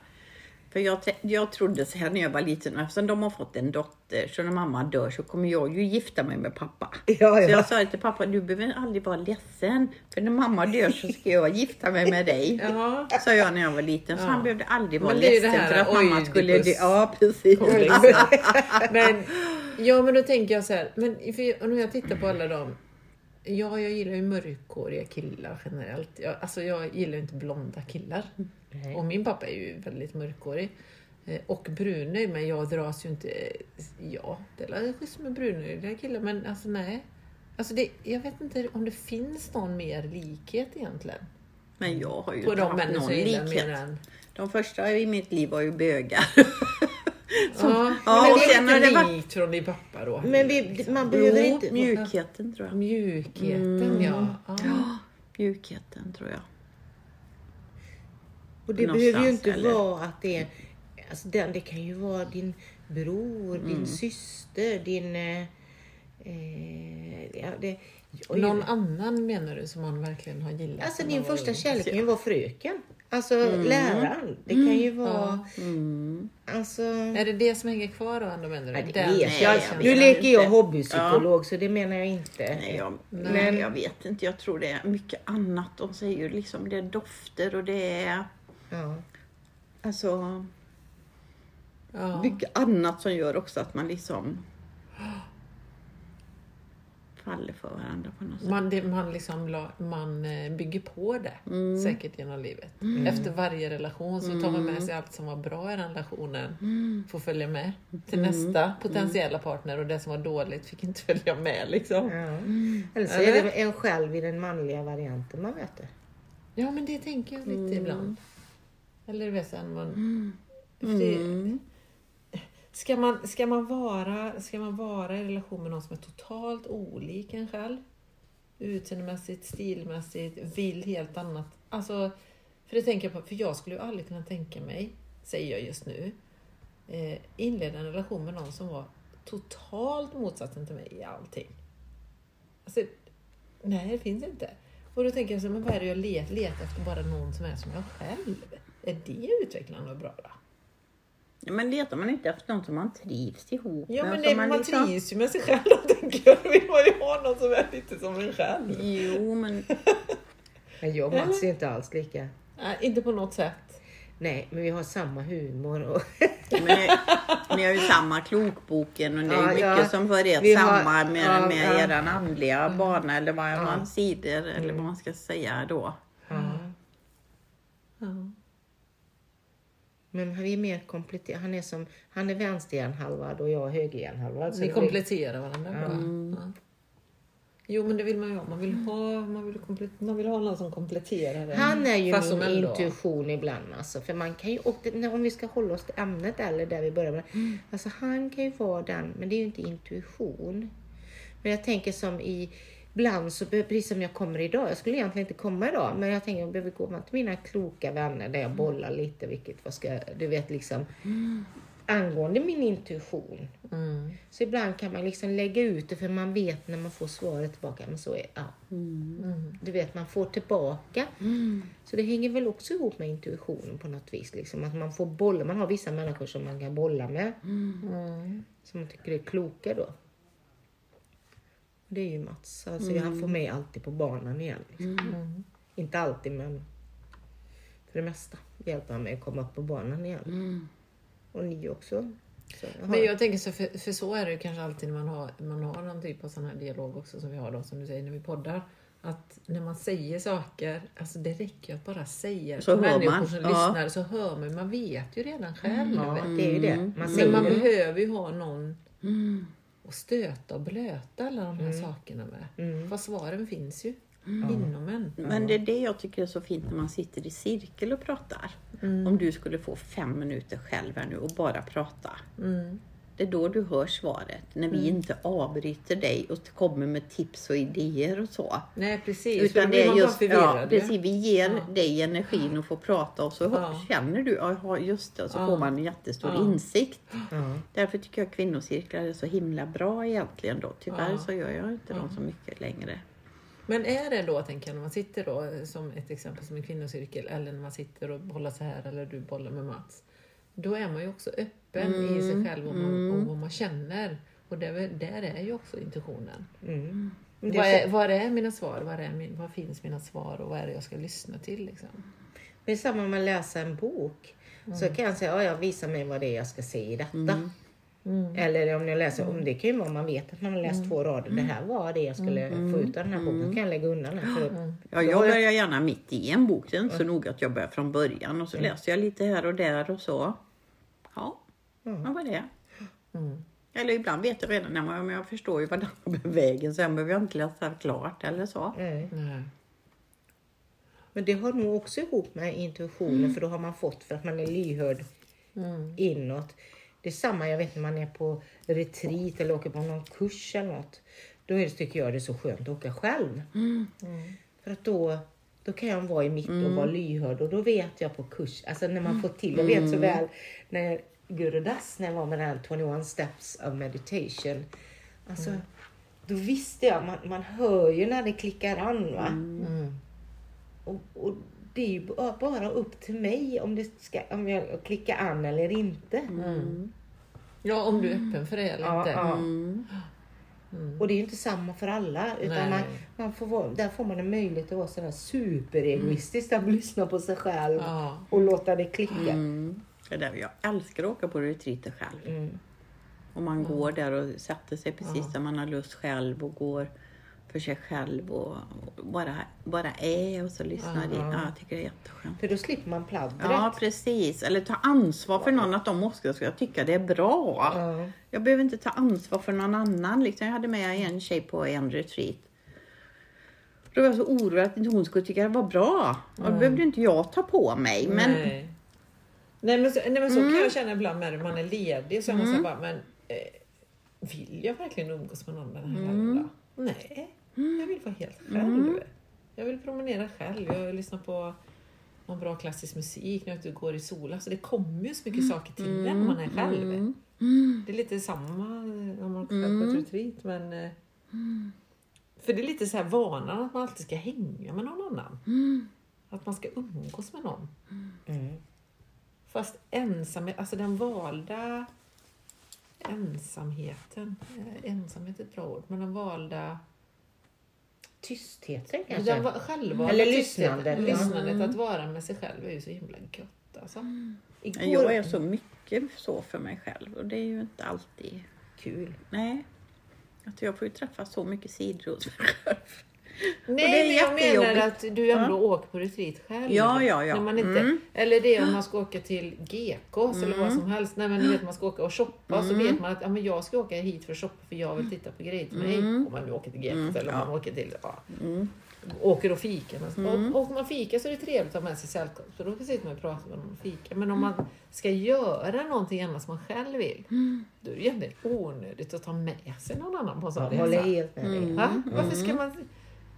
för jag, jag trodde så här när jag var liten, eftersom de har fått en dotter, så när mamma dör så kommer jag ju gifta mig med pappa. Ja, Så ja. jag sa till pappa, du behöver aldrig vara ledsen, för när mamma dör så ska jag gifta mig med dig. Ja. Sa jag när jag var liten, så Ja. han behövde aldrig vara ledsen här, för att mamma skulle dö. Ja, precis. Men, ja, men då tänker jag så här. Men för, när jag tittar på alla dem. Ja, jag gillar ju mörkhåriga killar generellt. Jag, alltså jag gillar ju inte blonda killar. Nej. Och min pappa är ju väldigt mörkhårig. Eh, Och brunögd, men jag dras ju inte... Ja, det är schysst med brunögda killar, men alltså nej. Alltså det, jag vet inte om det finns någon mer likhet egentligen. Men jag har ju På inte haft någon likhet. än... De första i mitt liv var ju bögar. Ja, ja, men och det är sen har det varit- från din pappa då. Men vi, man behöver Jo, inte... mjukheten tror jag. Mjukheten, ja. ja. Ja, mjukheten tror jag. Och det någonstans, behöver ju inte eller? vara att det är... Alltså den, det kan ju vara din bror, Mm. din syster, din... Eh, eh, ja, det, Någon annan menar du som man verkligen har gillat? Alltså din första kärlek kan ju vara fröken. Alltså Mm. läraren. Det kan ju vara... Mm. Alltså... Är det det som hänger kvar då ändå menar du? Nej, det vet jag. Nu leker jag hobbypsykolog så det menar jag inte. Nej, jag, Men- men jag vet inte. Jag tror det är mycket annat. De säger ju liksom det är dofter och det är Ja. alltså Ja. mycket annat som gör också att man liksom faller för varandra på något sätt. Man, det, man, liksom, la- man eh, bygger på det Mm. säkert genom livet. Efter varje relation så tar man med sig allt som var bra i den relationen. Mm. Får följa med till nästa potentiella partner och det som var dåligt fick inte följa med. Liksom. Ja. Eller så är det en själv i den manliga varianten man möter. Ja men det tänker jag lite Mm. ibland. Eller du vet sen man... Ska man, ska, man vara, ska man vara i relation med någon som är totalt olik en själv? Utseendemässigt, stilmässigt, vill helt annat. Alltså, för det tänker jag på, för jag skulle ju aldrig kunna tänka mig, säger jag just nu, eh, inleda en relation med någon som var totalt motsatsen till mig i allting. Alltså, nej, det finns inte. Och då tänker jag så, men vad är det jag letar? Letar efter bara någon som är som jag själv? Är det utvecklande och bra då? Ja, Men letar man inte efter någon som man trivs ihop Ja med? men och det, som man, liksom- trivs ju med sig själv då tänker jag. Vill man ju ha någon som är lite som en själv. Jo, men Men jag och Mats är inte alls lika. Nej, inte på något sätt. Nej, men vi har samma humor. Och Men ni har ju samma klokboken och det är Ja, mycket ja. som för er samma med, ja, med ja. eran andliga bana eller vad Ja. man sidor eller vad man ska säga då. ja. Ja. Men vi är mer kompletterade. Han är, som, han är vänsterhjärnhalvad och jag är högerhjärnhalvad. Ni kompletterar varandra bra. Ja. Jo men det vill man ju ha. Man vill ha, man vill komple- man vill ha någon som kompletterar det. Han är ju Fast min intuition ibland. Alltså, för man kan ju, och det, när- om vi ska hålla oss till ämnet eller där vi börjar med. Alltså han kan ju vara den, men det är ju inte intuition. Men jag tänker som i, ibland så, precis som jag kommer idag, jag skulle egentligen inte komma idag, men jag tänker jag behöver gå med till mina kloka vänner där jag bollar lite, vilket, vad ska, du vet liksom, angående min intuition. Mm. Så ibland kan man liksom lägga ut det för man vet när man får svaret tillbaka. Men så är ja. Mm. Du vet, man får tillbaka. Så det hänger väl också ihop med intuitionen på något vis. Liksom. Att man får bolla. Man har vissa människor som man kan bolla med. Mm. Som man tycker är kloka då. Det är ju Mats. Alltså jag får mig alltid på banan igen. Liksom. Mm. Inte alltid men för det mesta hjälper han mig att komma upp på banan igen. Och ni också. Så Men jag tänker så, för, för så är det ju kanske alltid när man har, man har någon typ av sån här dialog också som vi har då, som du säger när vi poddar. Att när man säger saker, alltså det räcker ju att bara säga Så till människor man, som ja. lyssnar så hör man, man vet ju redan själv. Ja, det är ju det. Man Men man behöver ju ha någon att stöta och blöta alla de här sakerna med. Mm. För svaren finns ju inom en. Men det är det jag tycker är så fint när man sitter i cirkel och pratar. Om du skulle få fem minuter själv här nu och bara prata. Mm. Det är då du hör svaret. När vi inte avbryter dig och kommer med tips och idéer och så. Nej precis, Utan det är just, ja, precis, vi ger Ja. dig energin att få prata och så Ja. känner du, ja just det, och så Ja. får man en jättestor Ja. insikt. Därför tycker jag kvinnocirklar är så himla bra egentligen då. Tyvärr så gör jag inte dem så mycket längre. Men är det då, tänker jag, när man sitter då som ett exempel som en kvinnocirkel eller när man sitter och bollar så här eller du bollar med Mats. Då är man ju också öppen i sig själv om, man, om vad man känner. Och där, där är ju också intuitionen. Mm. Vad är är, var är mina svar? Var, är min, var finns mina svar och vad är det jag ska lyssna till? Liksom? Det är samma med att läsa en bok. Så kan jag säga, ja, jag visar mig vad det är jag ska se i detta. Eller om jag läser, om det kan ju vara man vet att man har läst två rader. Det här var det jag skulle få ut av den här boken. Då kan jag lägga undan den. För Ja, jag börjar gärna mitt i en bok. Det är inte så noga att jag börjar från början och så läser jag lite här och där och så. Ja, vad var det? Mm. Eller ibland vet jag redan, nej, men jag förstår ju vad den har vägen. Sen behöver jag inte läsa klart eller så. Nej. Nej. Men det har nog också ihop med intuitionen för då har man fått för att man är lyhörd inåt. Det är samma jag vet när man är på retreat eller åker på någon kurs eller något. Då är det, tycker jag det är så skönt att åka själv. För att då, då kan jag vara i mitt och vara lyhörd och då vet jag på kurs, alltså när man får till, jag vet så väl när Guru Das, när jag var med den här 21 steps of meditation. Alltså, då visste jag, man, man hör ju när det klickar an va. Mm. Och, och det är ju ba- bara upp till mig om, det ska, om jag klickar an eller inte. Ja, om du är öppen för det eller Ja, inte. ja. Mm. Och det är ju inte samma för alla. Utan man, man får vara, där får man en möjlighet att vara sådär superegoistisk. Att lyssna på sig själv Ja. och låta det klicka. Mm. Det är där jag älskar att åka på retreater själv. Mm. Och man går där och sätter sig precis där man har lust själv och går för sig själv och bara, bara är och så lyssnar in. Ja, jag tycker det är jätteskönt. För då slipper man pladdret. Ja, precis. Eller ta ansvar för någon, att de också ska tycka det är bra. Ja. Jag behöver inte ta ansvar för någon annan. Liksom, jag hade med en tjej på en retreat. Då var jag så orolig att hon skulle tycka det var bra. Och det behövde inte jag ta på mig. Men Nej. Nej men så, nej, men så kan jag känna ibland med när man är ledig. Så är man så här bara, men eh, vill jag verkligen umgås med någon den här helgen då? Nej, jag vill vara helt själv. Jag vill promenera själv. Jag vill lyssna på någon bra klassisk musik när jag ute och går i solen. Så det kommer ju så mycket saker till en när man är själv. Det är lite samma om man åker själv på ett retreat. Men, eh, För det är lite så här vanan att man alltid ska hänga med någon annan. Att man ska umgås med någon. Mm. Fast ensamhet, alltså den valda ensamheten, eh, ensamhet är ett bra ord, men den valda, Tystheten kanske. den va- självvalda Eller tystnaden, lyssnandet, ja. lyssnandet att vara med sig själv är ju så himla gött alltså. Igår, jag är så mycket så för mig själv och det är ju inte alltid kul. Nej. Att jag får ju träffa så mycket sidor hos mig själv. Nej, är men jag menar att du ändå åker på retreat själv. Ja, ja, ja. När man inte, Mm. Eller det om man ska åka till Gekås eller vad som helst. Nej, men du vet man ska åka och shoppa så Mm. vet man att ja, men jag ska åka hit för att shoppa för jag vill titta på grejer till mig. Om man nu åker till Gekås eller om man åker till... Ja. Åker och fika. Mm. Åker man fika så är det trevligt att ha med sig sällskap. Så då sitter man och pratar med någon och fika. Men om man ska göra någonting annat som man själv vill. Då är det egentligen onödigt att ta med sig någon annan på en sån Jag resa. håller helt med dig. Va? Varför ska man...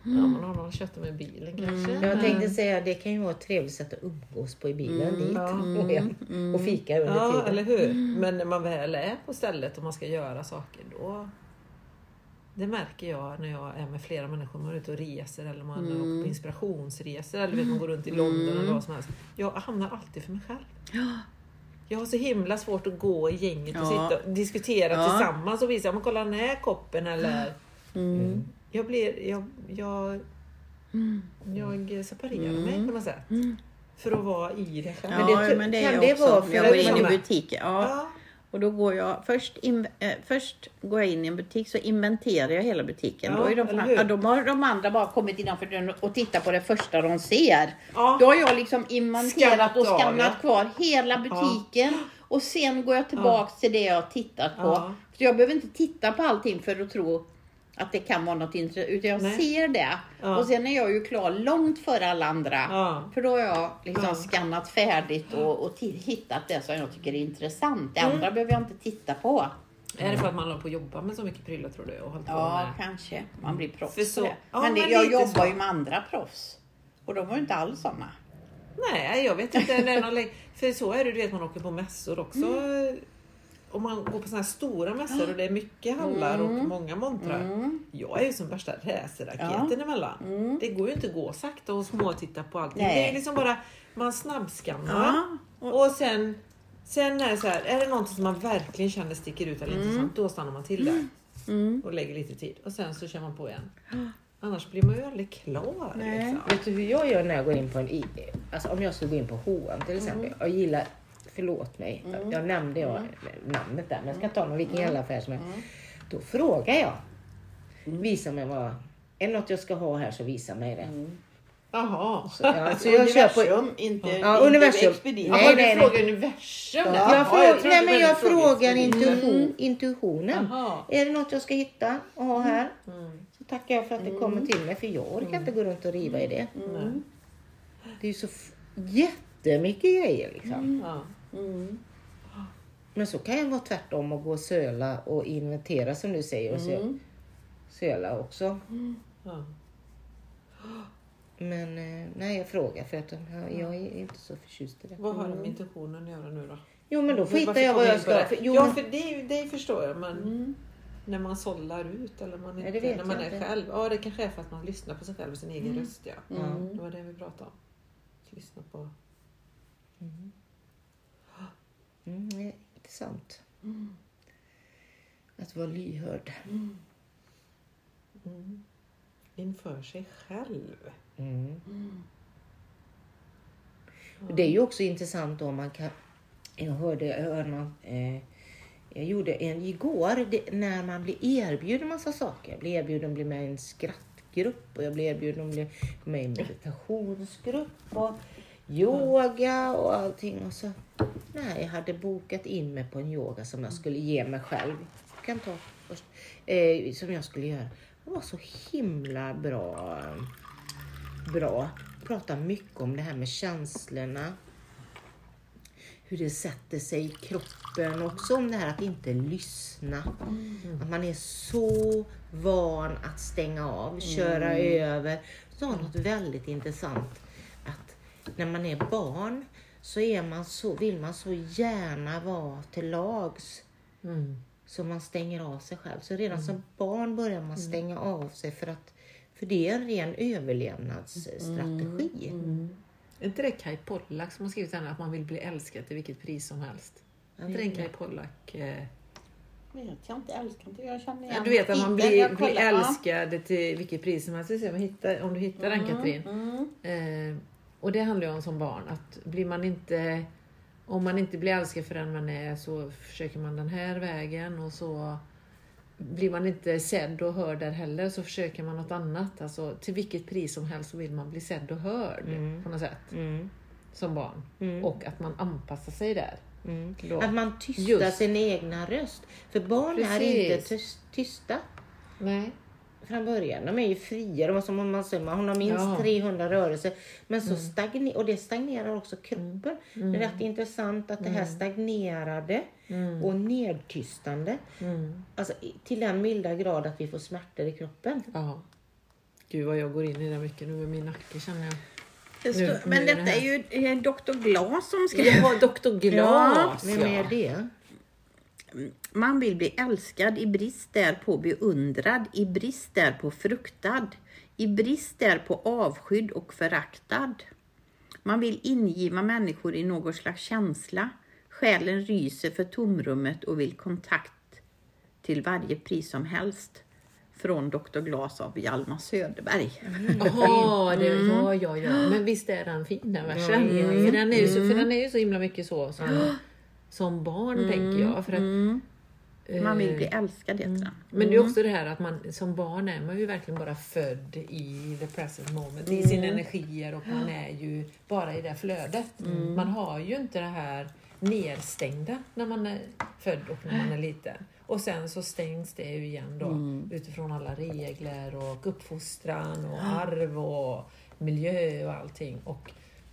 Ja, man har någon att kötta med bilen kanske. Jag tänkte säga det kan ju vara ett trevligt sätt att umgås på i bilen dit Ja. och hem och fika under Ja, tiden. eller hur? Men när man väl är på stället och man ska göra saker då... Det märker jag när jag är med flera människor. Man är ute och reser eller man åker på inspirationsresor eller vet, man går runt i London eller vad som helst. Jag hamnar alltid för mig själv. Jag har så himla svårt att gå i gänget och Ja. sitta och diskutera Ja. tillsammans och visa, men kolla den här koppen eller... Mm. Jag blir... Jag, jag, jag separerar mig på något sätt. För att vara i det själv. Men Ja, det- men det kan är det vara för Jag att går in i butiken. Ja. Ja. Och då går jag först, in, eh, först går jag in i en butik så inventerar jag hela butiken. Ja, då, är de, fram, ja, då har de andra bara kommit innanför dörren och tittat på det första de ser. Ja. Då har jag liksom inventerat och Skannat ja. kvar hela butiken. Och sen går jag tillbaks till det jag har tittat på. Ja. För jag behöver inte titta på allting för att tro att det kan vara något intressant. Utan jag Nej. ser det. Ja. Och sen är jag ju klar långt före alla andra. Ja. För då har jag liksom Ja. skannat färdigt och, och hittat det som jag tycker är intressant. Det Mm. andra behöver jag inte titta på. Är det för att man håller på att jobba med så mycket prylar tror du? Och hållit Ja, kanske. Man blir proffs För så- på det. men det, jag jobbar så. ju med andra proffs. Och de var ju inte alls sådana. Nej, jag vet inte. För så är det, du vet man åker på mässor också. Mm. Om man går på såna här stora mässor och det är mycket hallar och många montrar. Jag är ju som värsta racerraketen emellan. Det går ju inte att gå sakta och småtitta på allting. Nej. Det är liksom bara, man snabbskannar. Ja, Och sen, sen är det så här, är det någonting som man verkligen känner sticker ut eller Mm. intressant, då stannar man till där. Och lägger lite tid. Och sen så kör man på igen. Annars blir man ju aldrig klar. Nej. Liksom. Vet du hur jag gör när jag går in på en I- Alltså om jag skulle gå in på H&M till exempel. Jag gillar, förlåt mig, jag nämnde jag namnet där men jag ska ta någon vilken jävla affär som helst. Då frågar jag. Visa mig vad, är det något jag ska ha här så visa mig det. Jaha. Så, ja, så jag kör på, Universum, inte, Ja, inte universum. Expedit. Nej, Jaha, nej, du nej. frågar universum? jag, Jaha, frå, trodde nej, men jag frågar intuition, intuitionen. Jaha. Är det något jag ska hitta och ha här? Mm. Så tackar jag för att det kommer till mig för jag orkar inte gå runt och riva i det. Nej. Det är ju så jättemycket grejer liksom. Ja. Mm. Men så kan jag vara tvärtom och gå och söla och inventera som du säger och sö- söla också. Ja. Men eh, nej, jag frågar för att jag, jag är inte så förtjust i det. Vad har det med intentionen att göra nu då? Jo men då skitar kom jag vad jag ska. det? För, jo, ja, men, för det, det förstår jag. Men när man sållar ut eller man inte, vet när man är inte. själv. Ja, det kanske är för att man lyssnar på sig själv och sin egen röst. Ja. Mm. Det var det vi pratade om. Lyssna på. mm, nej, intressant. Att vara lyhörd. Mm. Inför sig själv. Mm. Det är ju också intressant om man kan... Jag hörde, jag hörde någon, eh, jag gjorde en igår det, när man blir erbjuden massa saker. Jag blev erbjuden att bli med i en skrattgrupp och jag blev erbjuden att bli med i en meditationsgrupp och yoga och allting. Och så, nej, jag hade bokat in mig på en yoga som jag skulle ge mig själv. Jag kan ta först. Eh, som jag skulle göra. Det var så himla bra bra. Pratar mycket om det här med känslorna. Hur det sätter sig i kroppen. Också om det här att inte lyssna. Att man är så van att stänga av, köra över. Så något väldigt intressant. Att när man är barn så, är man så vill man så gärna vara till lags. Mm. Så man stänger av sig själv. Så redan som barn börjar man stänga av sig för att för det är en ren överlevnadsstrategi. Är inte det Kai Pollak som har skrivit den att man vill bli älskad till vilket pris som helst? Är inte det en Kai Pollak? Eh, Vet jag inte, älskar inte. Jag känner Ja, igen du vet att man blir, blir älskad till vilket pris som helst. Vi ser om, vi hittar, om du hittar den Katrin. Mm. Eh, och det handlar ju om som barn att blir man inte om man inte blir älskad för den man är så försöker man den här vägen och så blir man inte sedd och hörd där heller så försöker man något annat. Alltså, till vilket pris som helst så vill man bli sedd och hörd på något sätt. Mm. Som barn. Mm. Och att man anpassar sig där. Mm. Att man tystar Just. sin egna röst. För barn är Precis. inte tyst, tysta Nej. Från början. De är ju fria. De, som man säger, hon har minst Ja. 300 rörelser. Men så stagner, och det stagnerar också kroppen. Det är rätt intressant att det här stagnerade och nedtystande. Mm. Alltså till den milda grad att vi får smärtor i kroppen. Ja. Gud vad jag går in i det mycket nu med min nacke känner jag. Det står- Nu- men är det detta här. är ju Dr. Glas som skrev. Jag har Dr. Glas. Vem är det? Man vill bli älskad i brist därpå beundrad, i brist därpå fruktad, i brist därpå avskydd och föraktad. Man vill ingiva människor i någon slags känsla. Själen ryser för tomrummet och vill kontakt till varje pris som helst. Från Dr. Glas av Hjalmar Söderberg. Jaha, det, ja, ja, ja. Men visst är den fin den versen? Ja, ja, ja. För, den är ju så, för den är ju så himla mycket så som, som barn tänker jag. För att, Mm. Man vill eh, bli älskad heter den. Men det är också det här att man som barn är man ju verkligen bara född i the present moment, i sina energier och man är ju bara i det flödet. Man har ju inte det här nedstängda när man är född och när man är liten. Och sen så stängs det ju igen då utifrån alla regler och uppfostran och arv och miljö och allting. Och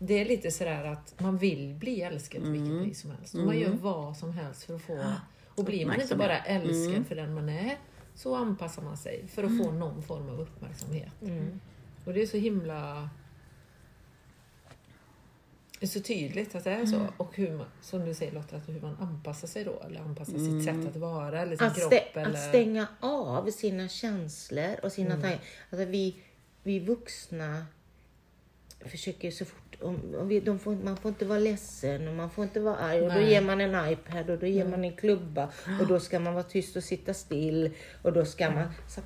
det är lite sådär att man vill bli älskad till vilket pris som helst. Man gör vad som helst för att få... Och blir man inte bara älskad för den man är så anpassar man sig för att få någon form av uppmärksamhet. Och det är så himla... Det är så tydligt att det är så. Och hur man, som du säger Lotta, att hur man anpassar sig då. Eller anpassar sitt sätt att vara eller sin Att, kropp. stä, eller... att stänga av sina känslor och sina tankar. Alltså vi, vi vuxna försöker så fort... Om, om vi, får, man får inte vara ledsen och man får inte vara arg. Och då ger man en iPad och då ger man en klubba. Och då ska man vara tyst och sitta still. Och då ska man... Så,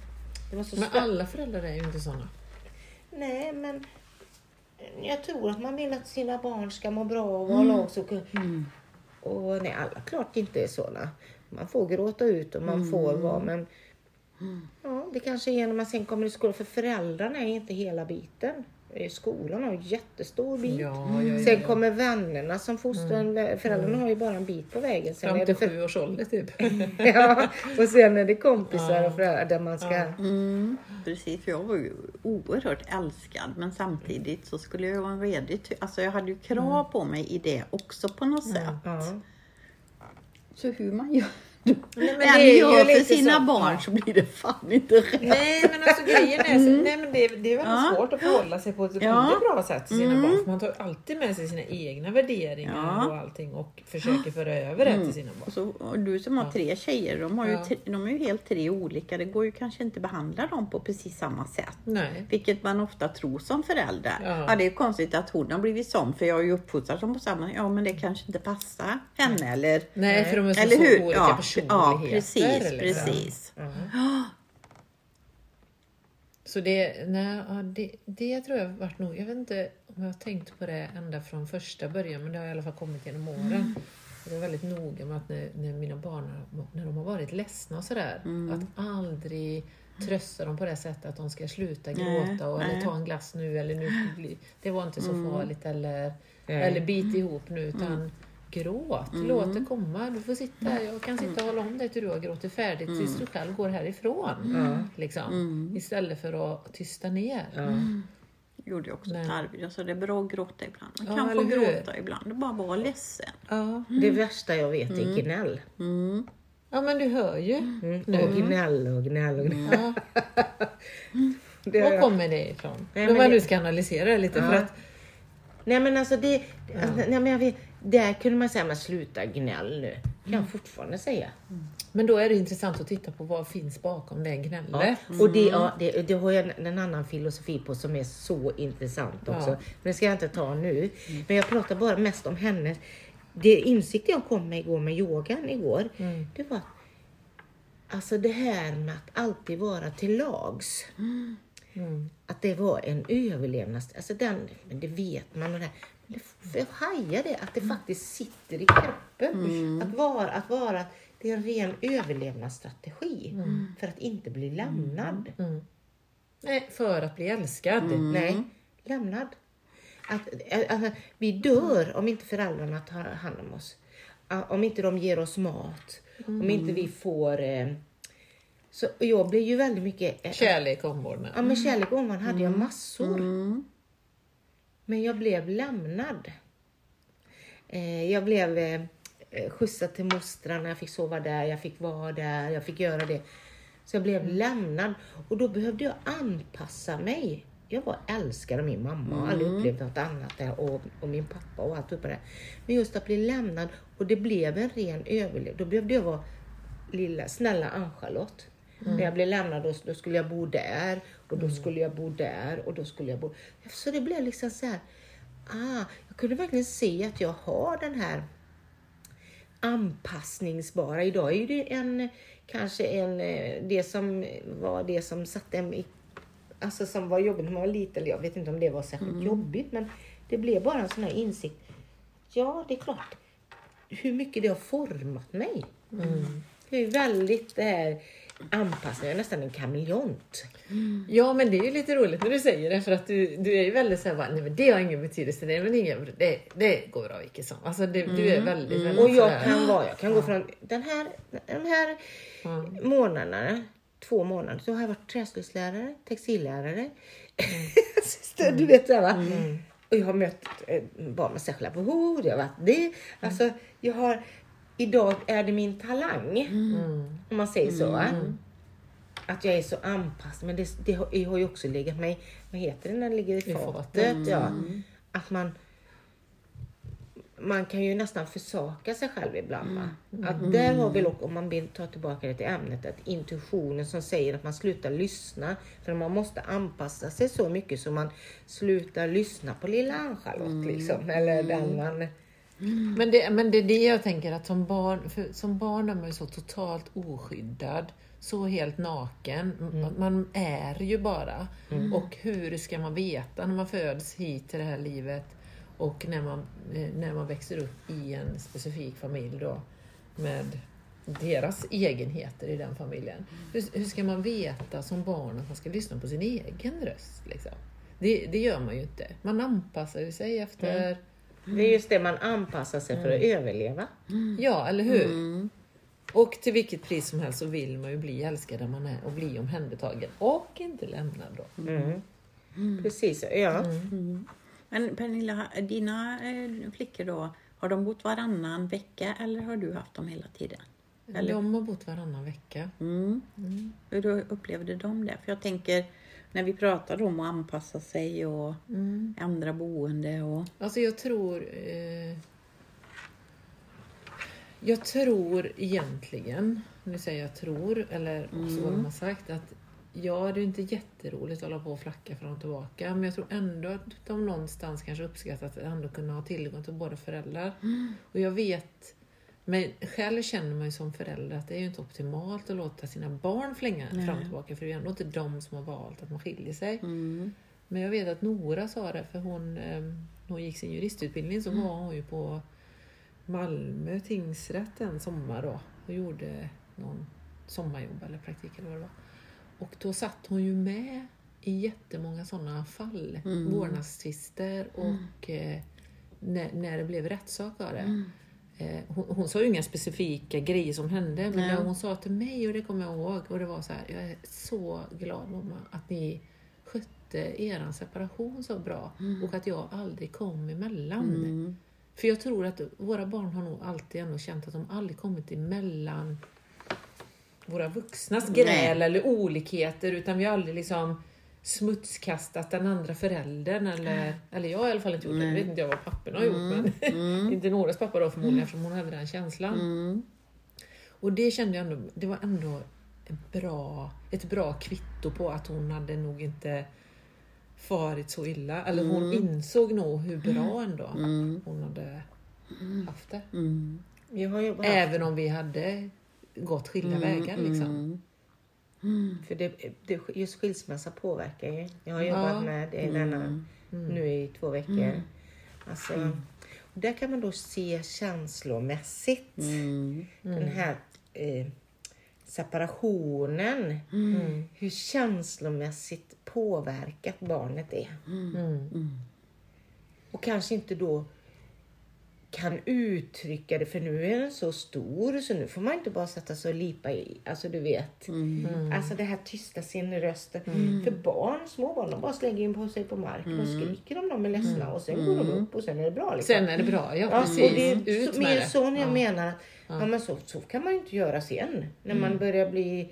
Men alla föräldrar är ju inte sådana. Nej, men jag tror att man vill att sina barn ska må bra och vara lag. Så, Och nej, alla klart inte är sådana. Man får gråta ut och man får vara, men ja, det kanske är när man sen kommer i skolan. För föräldrarna är inte hela biten. Eh, Skolan har en jättestor bit. Ja, ja, ja, Sen kommer vännerna som fostrar. Föräldrarna har ju bara en bit på vägen. Sen Fram till för, sju års ålder typ. ja, och sen är det kompisar och föräldrar där man ska... Mm, precis, för jag var ju oerhört älskad men samtidigt så skulle jag vara redo till, alltså jag hade ju krav på mig i det också på något sätt. Ja. Så hur man gör, Nej, men än det gör för sina så. barn så blir det fan inte rätt. Nej men alltså grejen är, så, nej, men det, det är väldigt Ja. svårt att förhålla sig på ett Ja. bra sätt till sina barn. För man tar alltid med sig sina egna värderingar Ja. och allting och försöker föra över det till sina barn. Och, så, och du som har tre tjejer, de, har ju tre, de är ju helt tre olika. Det går ju kanske inte att behandla dem på precis samma sätt. Nej. Vilket man ofta tror som förälder. Ja. Det är konstigt att hon har blivit sån för jag har ju uppfostrat dem på samma Ja men det kanske inte passar henne eller Nej, för de är så, Eller så hur? olika Ja, personligheter. ja precis, liksom. precis. Så det, nej, ja, det, det tror jag har varit nog, jag vet inte om jag har tänkt på det ända från första början, men det har i alla fall kommit genom åren. Mm. Jag är väldigt noga med att när, när mina barn när de har varit ledsna och sådär, Mm. att aldrig trösta dem på det sättet att de ska sluta Nej, gråta och, eller nej. ta en glass nu eller nu det var inte så Mm. farligt eller, Nej. eller bit ihop nu utan gråt, Mm. låt det komma. Du får sitta här, jag kan sitta och hålla om dig till du har gråtit färdigt tills Mm. du själv går härifrån. Ja. Liksom. Istället för att tysta ner. Ja. gjorde jag också Nej. ett arbete. Jag sa det är bra att gråta ibland. Man Ja, kan få hur? gråta ibland. Är bara vara ledsen. Ja. Det värsta jag vet är gnäll. Mm. ja, men du hör ju. Mm. Och gnäll och gnäll och gnäll. Ja. Det Var kommer det ifrån? Nej, Om men man det- nu ska analysera det lite. För Ja. att, Nej men alltså det, alltså, nej, men jag vet, där kunde man säga, men sluta gnäll nu. Kan jag fortfarande säga. men då är det intressant att titta på vad finns bakom det gnället. Och det, ja, det, det har jag en, en annan filosofi på som är så intressant också. Ja. Men det ska jag inte ta nu. Men jag pratar bara mest om henne. Det insikt jag kom med igår med yogan igår, Mm. det var alltså det här med att alltid vara till lags. Mm. Att det var en överlevnads... Alltså den, men det vet man. Och det, jag hajar det, att det faktiskt sitter i kroppen. Att, vara, att vara det är en ren överlevnadsstrategi för att inte bli lämnad. Nej, för att bli älskad. Nej, lämnad. Att, att, att, vi dör om inte föräldrarna tar hand om oss. Ah, Om inte de ger oss mat. Om inte vi får... Eh, så jag blev ju väldigt mycket... Eh, Kärlek och omvårdnad. Ja, men kärlek och omvårdnad hade jag massor. Men jag blev lämnad. Eh, jag blev eh, eh, skjutsad till mostrarna, jag fick sova där, jag fick vara där, jag fick göra det. Så jag blev lämnad och då behövde jag anpassa mig. Jag var älskad av min mamma och har aldrig upplevt något annat där och, och min pappa och allt uppe där. Men just att bli lämnad och det blev en ren överlevnad. Då behövde jag vara lilla snälla Ann-Charlotte. När jag blev lämnad då, då skulle jag bo där och då skulle jag bo där och då skulle jag bo... Så det blev liksom så här... Ah, jag kunde verkligen se att jag har den här anpassningsbara. Idag är det en, kanske en, eh, det som var det som satte en i, alltså som var jobbigt när man var liten. eller Jag vet inte om det var särskilt jobbigt men det blev bara en sån här insikt. Ja, det är klart. Hur mycket det har format mig. Det är väldigt det här anpassning. Jag är nästan en kameleont. Ja men det är ju lite roligt när du säger det för att du, du är ju väldigt såhär, bara, nej men det har ingen betydelse, nej men ingen, det, det går bra vilket som. Alltså det, du är väldigt, väldigt Och jag sådär. kan vara, jag kan gå från den här, den här Mm. månaderna, två månader, så har jag varit träslöjdslärare, textillärare. Mm. Syster, du vet det va? Och jag har mött eh, barn med särskilda behov, det har varit det. Alltså, jag har, idag är det min talang, Mm. om man säger så. Va? Att jag är så anpassad, men det, det har, jag har ju också legat mig, vad heter det när det ligger i fatet? fatet. Ja. Att man man kan ju nästan försaka sig själv ibland. Va? Att där har vi också, om man vill ta tillbaka det till ämnet, att intuitionen som säger att man slutar lyssna. För man måste anpassa sig så mycket så man slutar lyssna på lilla Ann-Charlotte. Liksom, eller den man... Men det, men det är det jag tänker att som barn, för som barn är man ju så totalt oskyddad, så helt naken. Mm. Man är ju bara. Och hur ska man veta när man föds hit till det här livet och när man, eh, när man växer upp i en specifik familj då med deras egenheter i den familjen. Hur, hur ska man veta som barn att man ska lyssna på sin egen röst? Liksom? Det, det gör man ju inte. Man anpassar sig efter Det är just det, man anpassar sig för att överleva. Ja, eller hur? Och till vilket pris som helst så vill man ju bli älskad där man är och bli omhändertagen och inte lämnad då. Mm. Precis, ja. Men Pernilla, dina eh, flickor då, har de bott varannan vecka eller har du haft dem hela tiden? Eller? De har bott varannan vecka. Mm. Hur då upplevde de det? För jag tänker, när vi pratar om att anpassa sig och ändra boende och... Alltså jag tror... Eh, jag tror egentligen, nu säger jag tror, eller vad de har sagt, att ja, det är inte jätteroligt att hålla på och flacka fram och tillbaka, men jag tror ändå att de någonstans kanske uppskattar att ändå kunna ha tillgång till båda föräldrar. Och jag vet, men själv känner man ju som förälder att det är ju inte optimalt att låta sina barn flänga fram och tillbaka, för det är ju ändå inte de som har valt att man skiljer sig. Men jag vet att Nora sa det, för hon, eh, hon gick sin juristutbildning så var hon ju på Malmö tingsrätt en sommar då och gjorde någon sommarjobb eller praktik eller vad det var. Och då satt hon ju med i jättemånga sådana fall, vårdnadstvister och eh, när, när det blev rättssak av det. Eh, hon, hon sa ju inga specifika grejer som hände, men Nej. det hon sa till mig och det kommer jag ihåg och det var så här, jag är så glad mamma att ni skötte eran separation så bra och att jag aldrig kom emellan. För jag tror att våra barn har nog alltid ändå känt att de aldrig kommit emellan våra vuxnas gräl eller olikheter utan vi har aldrig liksom smutskastat den andra föräldern eller, eller jag har i alla fall inte gjort det, jag vet inte jag vad papporna har gjort men inte Noras pappa då förmodligen eftersom hon hade den känslan. Och det kände jag ändå, det var ändå en bra, ett bra kvitto på att hon hade nog inte farit så illa. Eller hon insåg nog hur bra ändå hon hade haft det. Jag har jobbat Även om vi hade gått skilda vägar liksom. För det, det, just skilsmässa påverkar ju. Jag har jobbat Ja. med det i denna, nu i två veckor. Alltså, och där kan man då se känslomässigt Mm. den här eh, separationen, Mm. hur känslomässigt påverkat barnet är. Mm. Och kanske inte då kan uttrycka det för nu är den så stor så nu får man inte bara sätta sig och lipa i. Alltså du vet. Mm. Alltså det här tysta sin rösten. För barn, små barn, de bara slänger in på sig på marken och skriker om de är ledsna och sen går de upp och sen är det bra. Liksom. Sen är det bra, ja Ja, precis. och det är Ut så, mer så jag Ja. menar. Ja. men så, så kan man ju inte göra sen. När Mm. man börjar bli,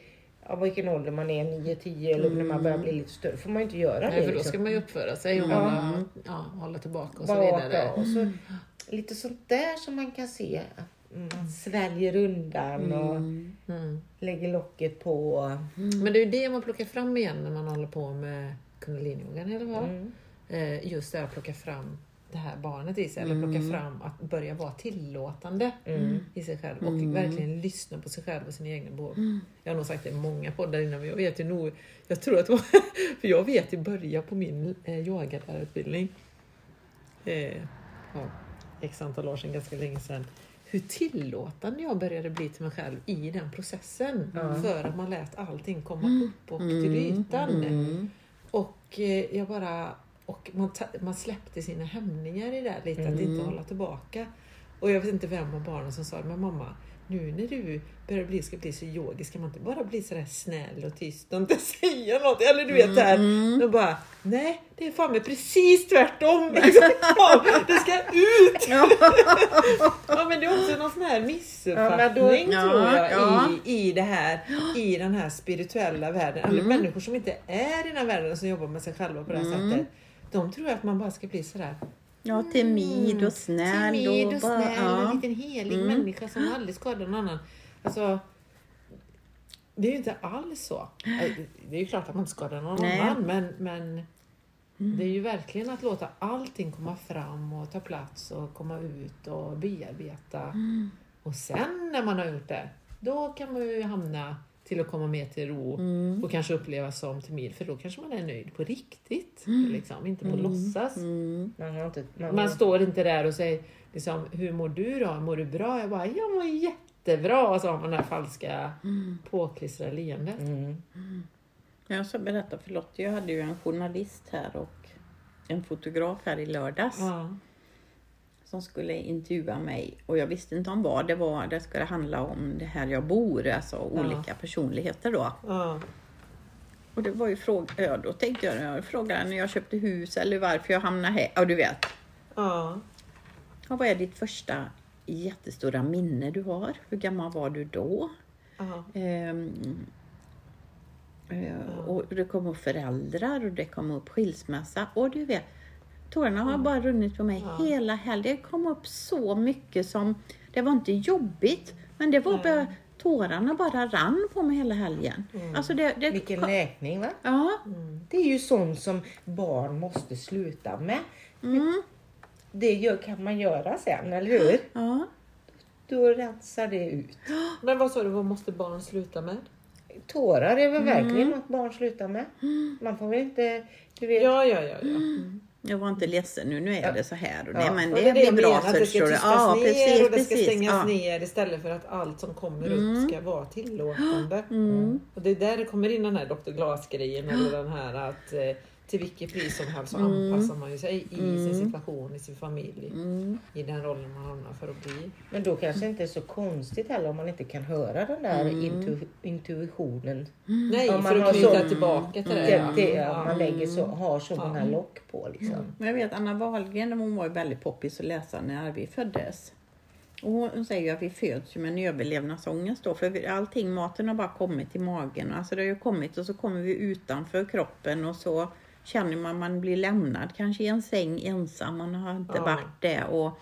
ja, vilken ålder man är, 9, 10 eller när man börjar bli lite större. får man inte göra Nej, det. för då liksom. ska man ju uppföra sig och hålla, ja, hålla tillbaka och så Baka vidare. och så, lite sånt där som man kan se. att Man sväljer undan och Mm. lägger locket på. Men det är ju det man plockar fram igen när man håller på med kundaliniyogan fall. Mm. Eh, Just det att plocka fram det här barnet i sig, eller plocka fram att börja vara tillåtande Mm. i sig själv och verkligen lyssna på sig själv och sina egna behov. Jag har nog sagt det i många poddar innan men jag vet ju nog, jag tror att det var, för jag vet i början på min eh, yogalärarutbildning, eh, ja, x antal år sedan, ganska länge sedan, hur tillåtande jag började bli till mig själv i den processen. För att man lät allting komma upp och till ytan. Och eh, jag bara och man, man släppte sina hämningar i det där lite, att inte hålla tillbaka. Och jag vet inte vem av barnen som sa det, men mamma, nu när du börjar bli, ska bli så yogisk, ska man inte bara bli sådär snäll och tyst och inte säga något? Eller du vet det här. Och bara, nej, det är fan med precis tvärtom. Liksom. Det ska ut! ja, men det är också någon sån här missuppfattning Ja, då- tror jag Ja, i, i, det här, i den här spirituella världen. Eller människor som inte är i den här världen som jobbar med sig själva på det här sättet. De tror att man bara ska bli sådär Ja, timid och snäll. timid och bara- snäll, ja. en liten helig människa som aldrig skadar någon annan. Alltså, det är ju inte alls så. Det är ju klart att man inte skadar någon Nej. annan, men, men det är ju verkligen att låta allting komma fram och ta plats och komma ut och bearbeta. Och sen när man har gjort det, då kan man ju hamna till att komma mer till ro och kanske uppleva som timid, för då kanske man är nöjd på riktigt. Liksom, inte på låtsas. Mm. Man, inte, man, Man står inte där och säger liksom, hur mår du då? Mår du bra? Jag bara, jag mår jättebra. Och så har man det här falska påklistrade leendet. mm. Jag ska berätta för Lottie, jag hade ju en journalist här och en fotograf här i lördags Ja. Som skulle intervjua mig och jag visste inte om vad det var. Det skulle handla om det här jag bor, alltså olika personligheter då. Ja. Och det var ju fråga, då tänkte jag, jag frågade när jag köpte hus eller varför jag hamnade här. Ja, du vet. Ja. Ja, vad är ditt första jättestora minne du har? Hur gammal var du då? Ja. Ehm, eh, och det kom upp föräldrar och det kom upp skilsmässa. Och du vet, tårarna har bara runnit på mig Ja. hela helgen. Det kom upp så mycket som, det var inte jobbigt, men det var bara, tårarna bara rann på mig hela helgen. Alltså det, det, Vilken läkning va? Ja, Det är ju sånt som barn måste sluta med. mm, Det gör, kan man göra sen, eller hur? ja. Då rensar det ut. Men vad sa du, vad måste barn sluta med? Tårar är väl verkligen något barn slutar med. Man får väl inte, du vet. Ja, ja, ja. ja. Jag var inte ledsen nu, nu är det så här. Och det, Ja, men Och det, är blir jag bra menar, att det ska tystas Ja, ner precis, och det ska precis. stängas Ja. ner istället för att allt som kommer upp ska vara tillåtande. Mm. Och det är där det kommer in den här Dr. Glas-grejen eller den här att eh, till vilket pris som helst så Mm. anpassar man ju sig i sin situation, i sin familj, Mm. i den rollen man hamnar för att bli. Men då kanske det inte är så konstigt heller om man inte kan höra den där Mm. intu, intuitionen. Nej, Om man för har att knyta så- tillbaka till det. Det, ja. det, Ja. man lägger så, har så Ja. många lock på liksom. Men jag vet Anna Wahlgren, hon var ju väldigt poppis att läsa när vi föddes. Och hon säger ju att vi föds med en överlevnadsångest då, för allting, maten har bara kommit i magen. Alltså det har ju kommit och så kommer vi utanför kroppen och så känner man man blir lämnad kanske i en säng ensam, man har inte Ja. varit det. Och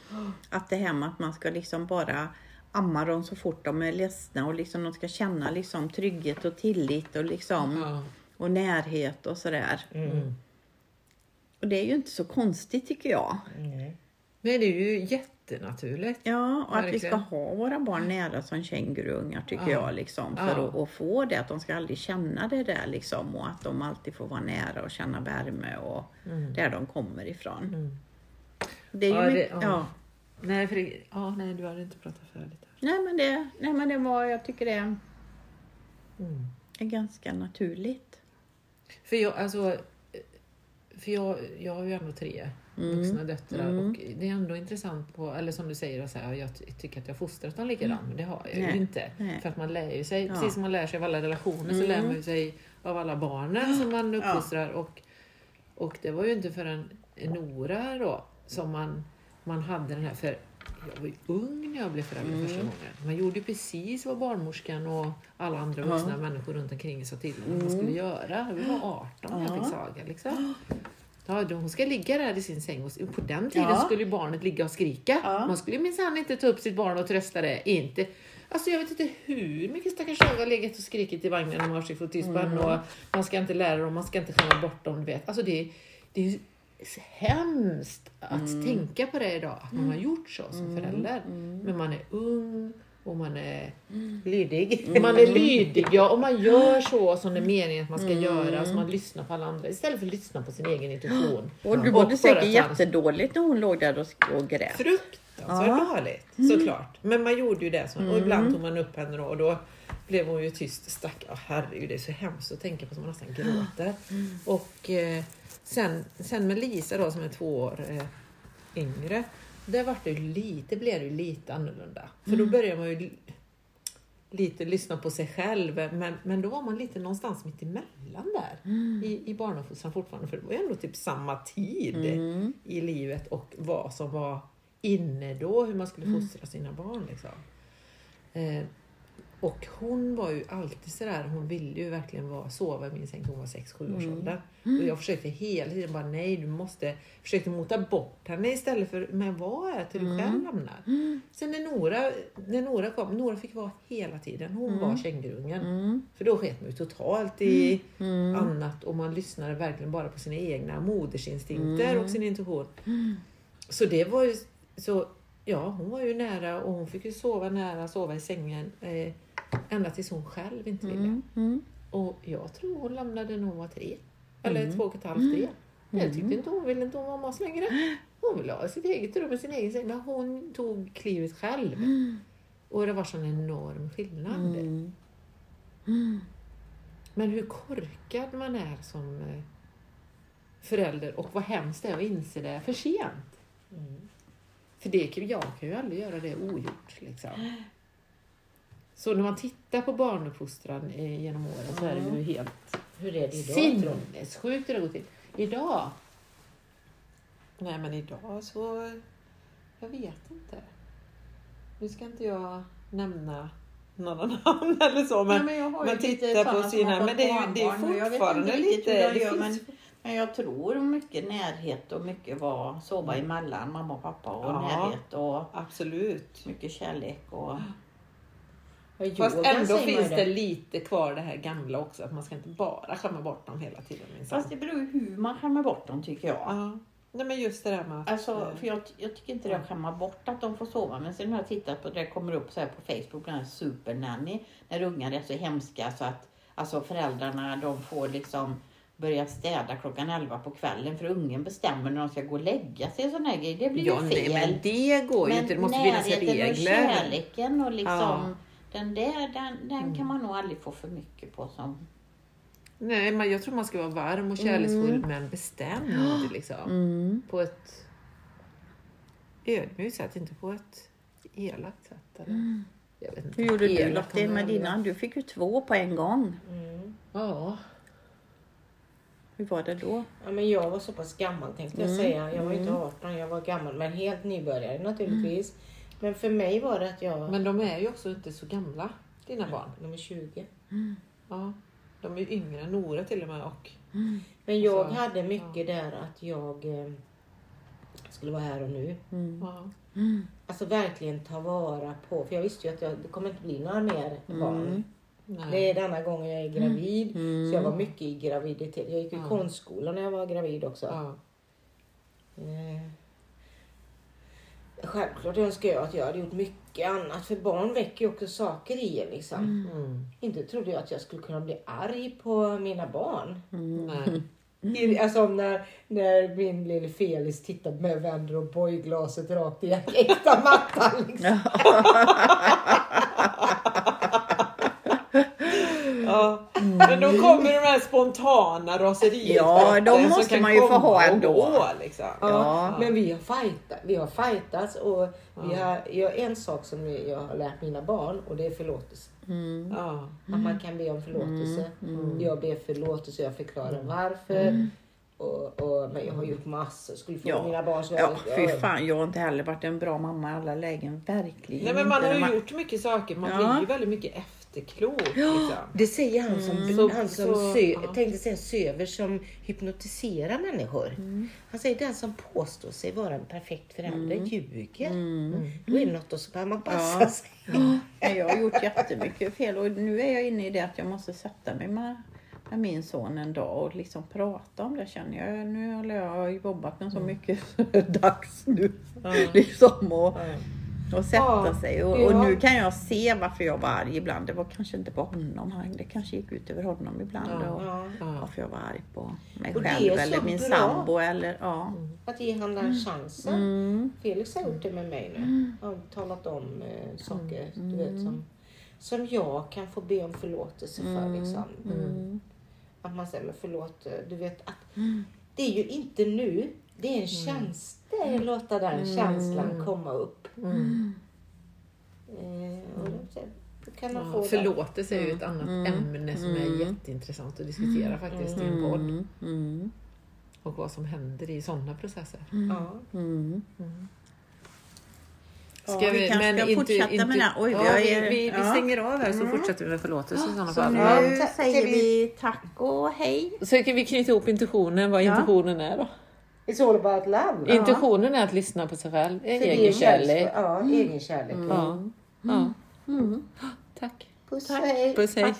att det här med att man ska liksom bara amma dem så fort de är ledsna och liksom de ska känna liksom trygghet och tillit och liksom Ja. och närhet och sådär. Mm. Och det är ju inte så konstigt tycker jag. Nej. Nej, det är ju jättenaturligt. Ja, och att vi ska Verkligen. ha våra barn nära som känguruungar tycker Ja. jag. Liksom, för Ja. att, att få det, att de ska aldrig känna det där liksom. Och att de alltid får vara nära och känna värme och där de kommer ifrån. Mm. Det är ju Ja, det- mycket, ja. ja. Nej, för det, ja, nej, du hade inte pratat färdigt. Nej men det, nej, men det var, jag tycker det Mm. är ganska naturligt. För jag, alltså, för jag, jag har ju ändå tre vuxna döttrar Mm. och det är ändå intressant på, eller som du säger, så här, jag ty- tycker att jag fostrat dem likadant, men det har jag Nej, ju inte. nej. För att man lär ju sig, Ja. precis som man lär sig av alla relationer så Mm. lär man ju sig av alla barnen som man Ja. uppfostrar. Och, och det var ju inte förrän Nora då som man, man hade den här, för jag var ju ung när jag blev förälder Mm. första gången. Man gjorde ju precis vad barnmorskan och alla andra vuxna människor runt omkring sa till att man skulle göra. Vi var 18 när jag Mm. Ja. fick Saga. Liksom. Ja, hon ska ligga där i sin säng och på den tiden Ja. skulle barnet ligga och skrika. Ja. Man skulle minsann inte ta upp sitt barn och trösta det. Inte. Alltså jag vet inte hur mycket stackars Saga har legat och skrikit i vagnen om man har fått tyskband Mm. och man ska inte lära dem, man ska inte skämma bort dem. Du vet. Alltså det, det är hemskt att Mm. tänka på det idag, att man har gjort så som förälder. Men man är ung och man är Lydig. man är lydig, ja, och man gör så som det är meningen att man ska Mm. göra, så man lyssnar på alla andra istället för att lyssna på sin egen intuition. Och du mådde säkert jättedåligt när hon låg där och, och grät. Fruktansvärt Ja. dåligt, såklart. Men man gjorde ju det. Så, och ibland tog man upp henne då, och då blev hon ju tyst. Stack, oh, herregud, det är så hemskt att tänka på som man nästan gråter. Och eh, sen, sen med Lisa då som är två år eh, yngre, där vart det lite, blev det lite annorlunda. För då börjar man ju li- lite lyssna på sig själv, men, men då var man lite någonstans mitt emellan där i, i barnuppfostran fortfarande. För det var ju ändå typ samma tid Mm. i livet och vad som var inne då, hur man skulle fostra sina barn. Liksom. Eh, och hon var ju alltid sådär, hon ville ju verkligen vara, sova i min säng hon var 6-7 års ålder. Och jag försökte hela tiden bara, nej du måste, försökte mota bort henne istället för, men var är till du själv lämnar. Sen när Nora, när Nora kom, Nora fick vara hela tiden, hon var kängurungen. Mm. För då sket man ju totalt i annat och man lyssnade verkligen bara på sina egna modersinstinkter och sin intuition. Så det var ju så, ja hon var ju nära och hon fick ju sova nära, sova i sängen eh, ända tills hon själv inte ville. Mm. Mm. Och jag tror hon lämnade när hon var tre. Eller två och ett halvt, tre. Jag tyckte inte hon ville inte vara oss längre. Hon ville ha sitt eget rum med sin egen säng. Men hon tog klivet själv. Och det var sån enorm skillnad. Mm. Men hur korkad man är som eh, förälder och vad hemskt det är att inse det för sent. För det, kan- jag kan ju aldrig göra det ogjort. Liksom. Så när man tittar på barnuppfostran eh, genom åren så är det ju helt Hur är det idag tror du? sinnessjukt hur det går till. Idag? Nej men idag så... Jag vet inte. Nu ska inte jag nämna några namn eller så men, Nej, men jag har ju man tittar på sina... Men det är ju det är fortfarande lite... Det gör, finns, men, men jag tror mycket närhet och mycket var sova emellan mamma och pappa och Ja. närhet och Absolut. mycket kärlek och Ja, Fast yoga ändå finns ju det lite kvar det här gamla också. Att man ska inte bara skämma bort dem hela tiden. minsann. Fast det beror ju hur man skämmer bort dem tycker jag. Ja. Nej men just det där med att... Alltså, eh, för jag, jag tycker inte det är att skämma bort att de får sova. Men sen har jag tittat på det kommer upp så här på Facebook, den här supernanny. När ungar är så hemska så att alltså föräldrarna de får liksom börja städa klockan 11 på kvällen för ungen bestämmer när de ska gå och lägga sig och sådana här grejer. Det blir ja, ju nej, fel. men det går ju inte. Det måste finnas närheten och regler. kärleken och liksom Ja. Den där, den, den Mm. kan man nog aldrig få för mycket på som... Nej, men jag tror man ska vara varm och kärleksfull men bestämd. Liksom. På ett ödmjukt sätt, inte på ett elakt sätt. Eller? Jag vet inte. Hur gjorde du kan med dina? Du fick ju två på en gång. Mm. Ja. Hur var det då? Ja, men jag var så pass gammal tänkte jag Mm. säga. Jag var inte 18, jag var gammal. Men helt nybörjare naturligtvis. Men för mig var det att jag... Men de är ju också inte så gamla, dina barn. De är 20. Ja. De är ju yngre än Nora till och med. Och, Men jag Alltså, hade mycket där att jag eh, skulle vara här och nu. ja. Alltså verkligen ta vara på. För jag visste ju att jag, det kommer inte bli några mer barn. Nej. Det är denna gången jag är gravid. Mm. Så jag var mycket i graviditet. Jag gick i Ja. konstskolan när jag var gravid också. Ja. Eh, Självklart önskar jag att jag hade gjort mycket annat. För barn väcker ju också saker i en liksom. Mm. Inte trodde jag att jag skulle kunna bli arg på mina barn. Nej. I- Alltså när, när min lille Felix tittar på mig och vänder och bojglaset rakt i äkta mattan. Liksom. Ja. Men då kommer de här spontana raseriutbrotten Ja, de som måste kan man ju få ha och ändå. gå, liksom. Ja, Men vi har fightat, vi har fightats och vi Ja. har, jag, en sak som jag har lärt mina barn och det är förlåtelse. Ja. Att man kan be om förlåtelse. Mm. Jag ber förlåtelse, jag förklarar varför. Och, och, men jag har gjort massor. Skulle fråga Ja. mina barn så Ja, jag- fy fan, jag har inte heller varit en bra mamma i alla lägen. Verkligen Nej men man inte. har ju gjort mycket saker. Man Ja. blir ju väldigt mycket efterklok. Liksom. Det säger han som, Så- han som så- sö, ja. tänkte säga söver som hypnotiserar människor. Han säger den som påstår sig vara en perfekt förälder ljuger. Då är det något och så behöver man passa Ja. sig. Nej, jag har gjort jättemycket fel och nu är jag inne i det att jag måste sätta mig med, med min son en dag och liksom prata om det känner jag. Nu har jag jobbat med så mycket så det är dags nu. Liksom och, och sätta Ja, sig. Och, ja. och nu kan jag se varför jag var arg ibland. Det var kanske inte på honom, det kanske gick ut över honom ibland. Ja. Och. Varför jag var arg på mig Och själv eller min bra. sambo eller ja. Att ge han den chansen. Mm. Felix har gjort det med mig nu. Han har talat om eh, saker du vet, som, som jag kan få be om förlåtelse för. Liksom. Mm. Att man säger, men förlåt, du vet att det är ju inte nu. Det är en känsla att låta den känslan komma upp. Eh, och då, kan man Ja, få det. förlåtelse är ju ett annat ämne som är jätteintressant att diskutera faktiskt i en podd. Mm. Mm. Och vad som händer i sådana processer. Ja. Mm. Ska Ja, vi kanske ska fortsätta med det. Oj, ja, vi, vi, vi ja. stänger av här så fortsätter vi med förlåtelse i sådana Så fall. nu Ja, ta- säger vi- vi tack och hej. Så kan vi knyta ihop intentionen, vad intentionen är då. It's all about love. Intentionen är att lyssna på sig själv, egen kärlek. Ja, egen kärlek. Ja. Ja. Tack. Puss Tack. hej. Puss hej.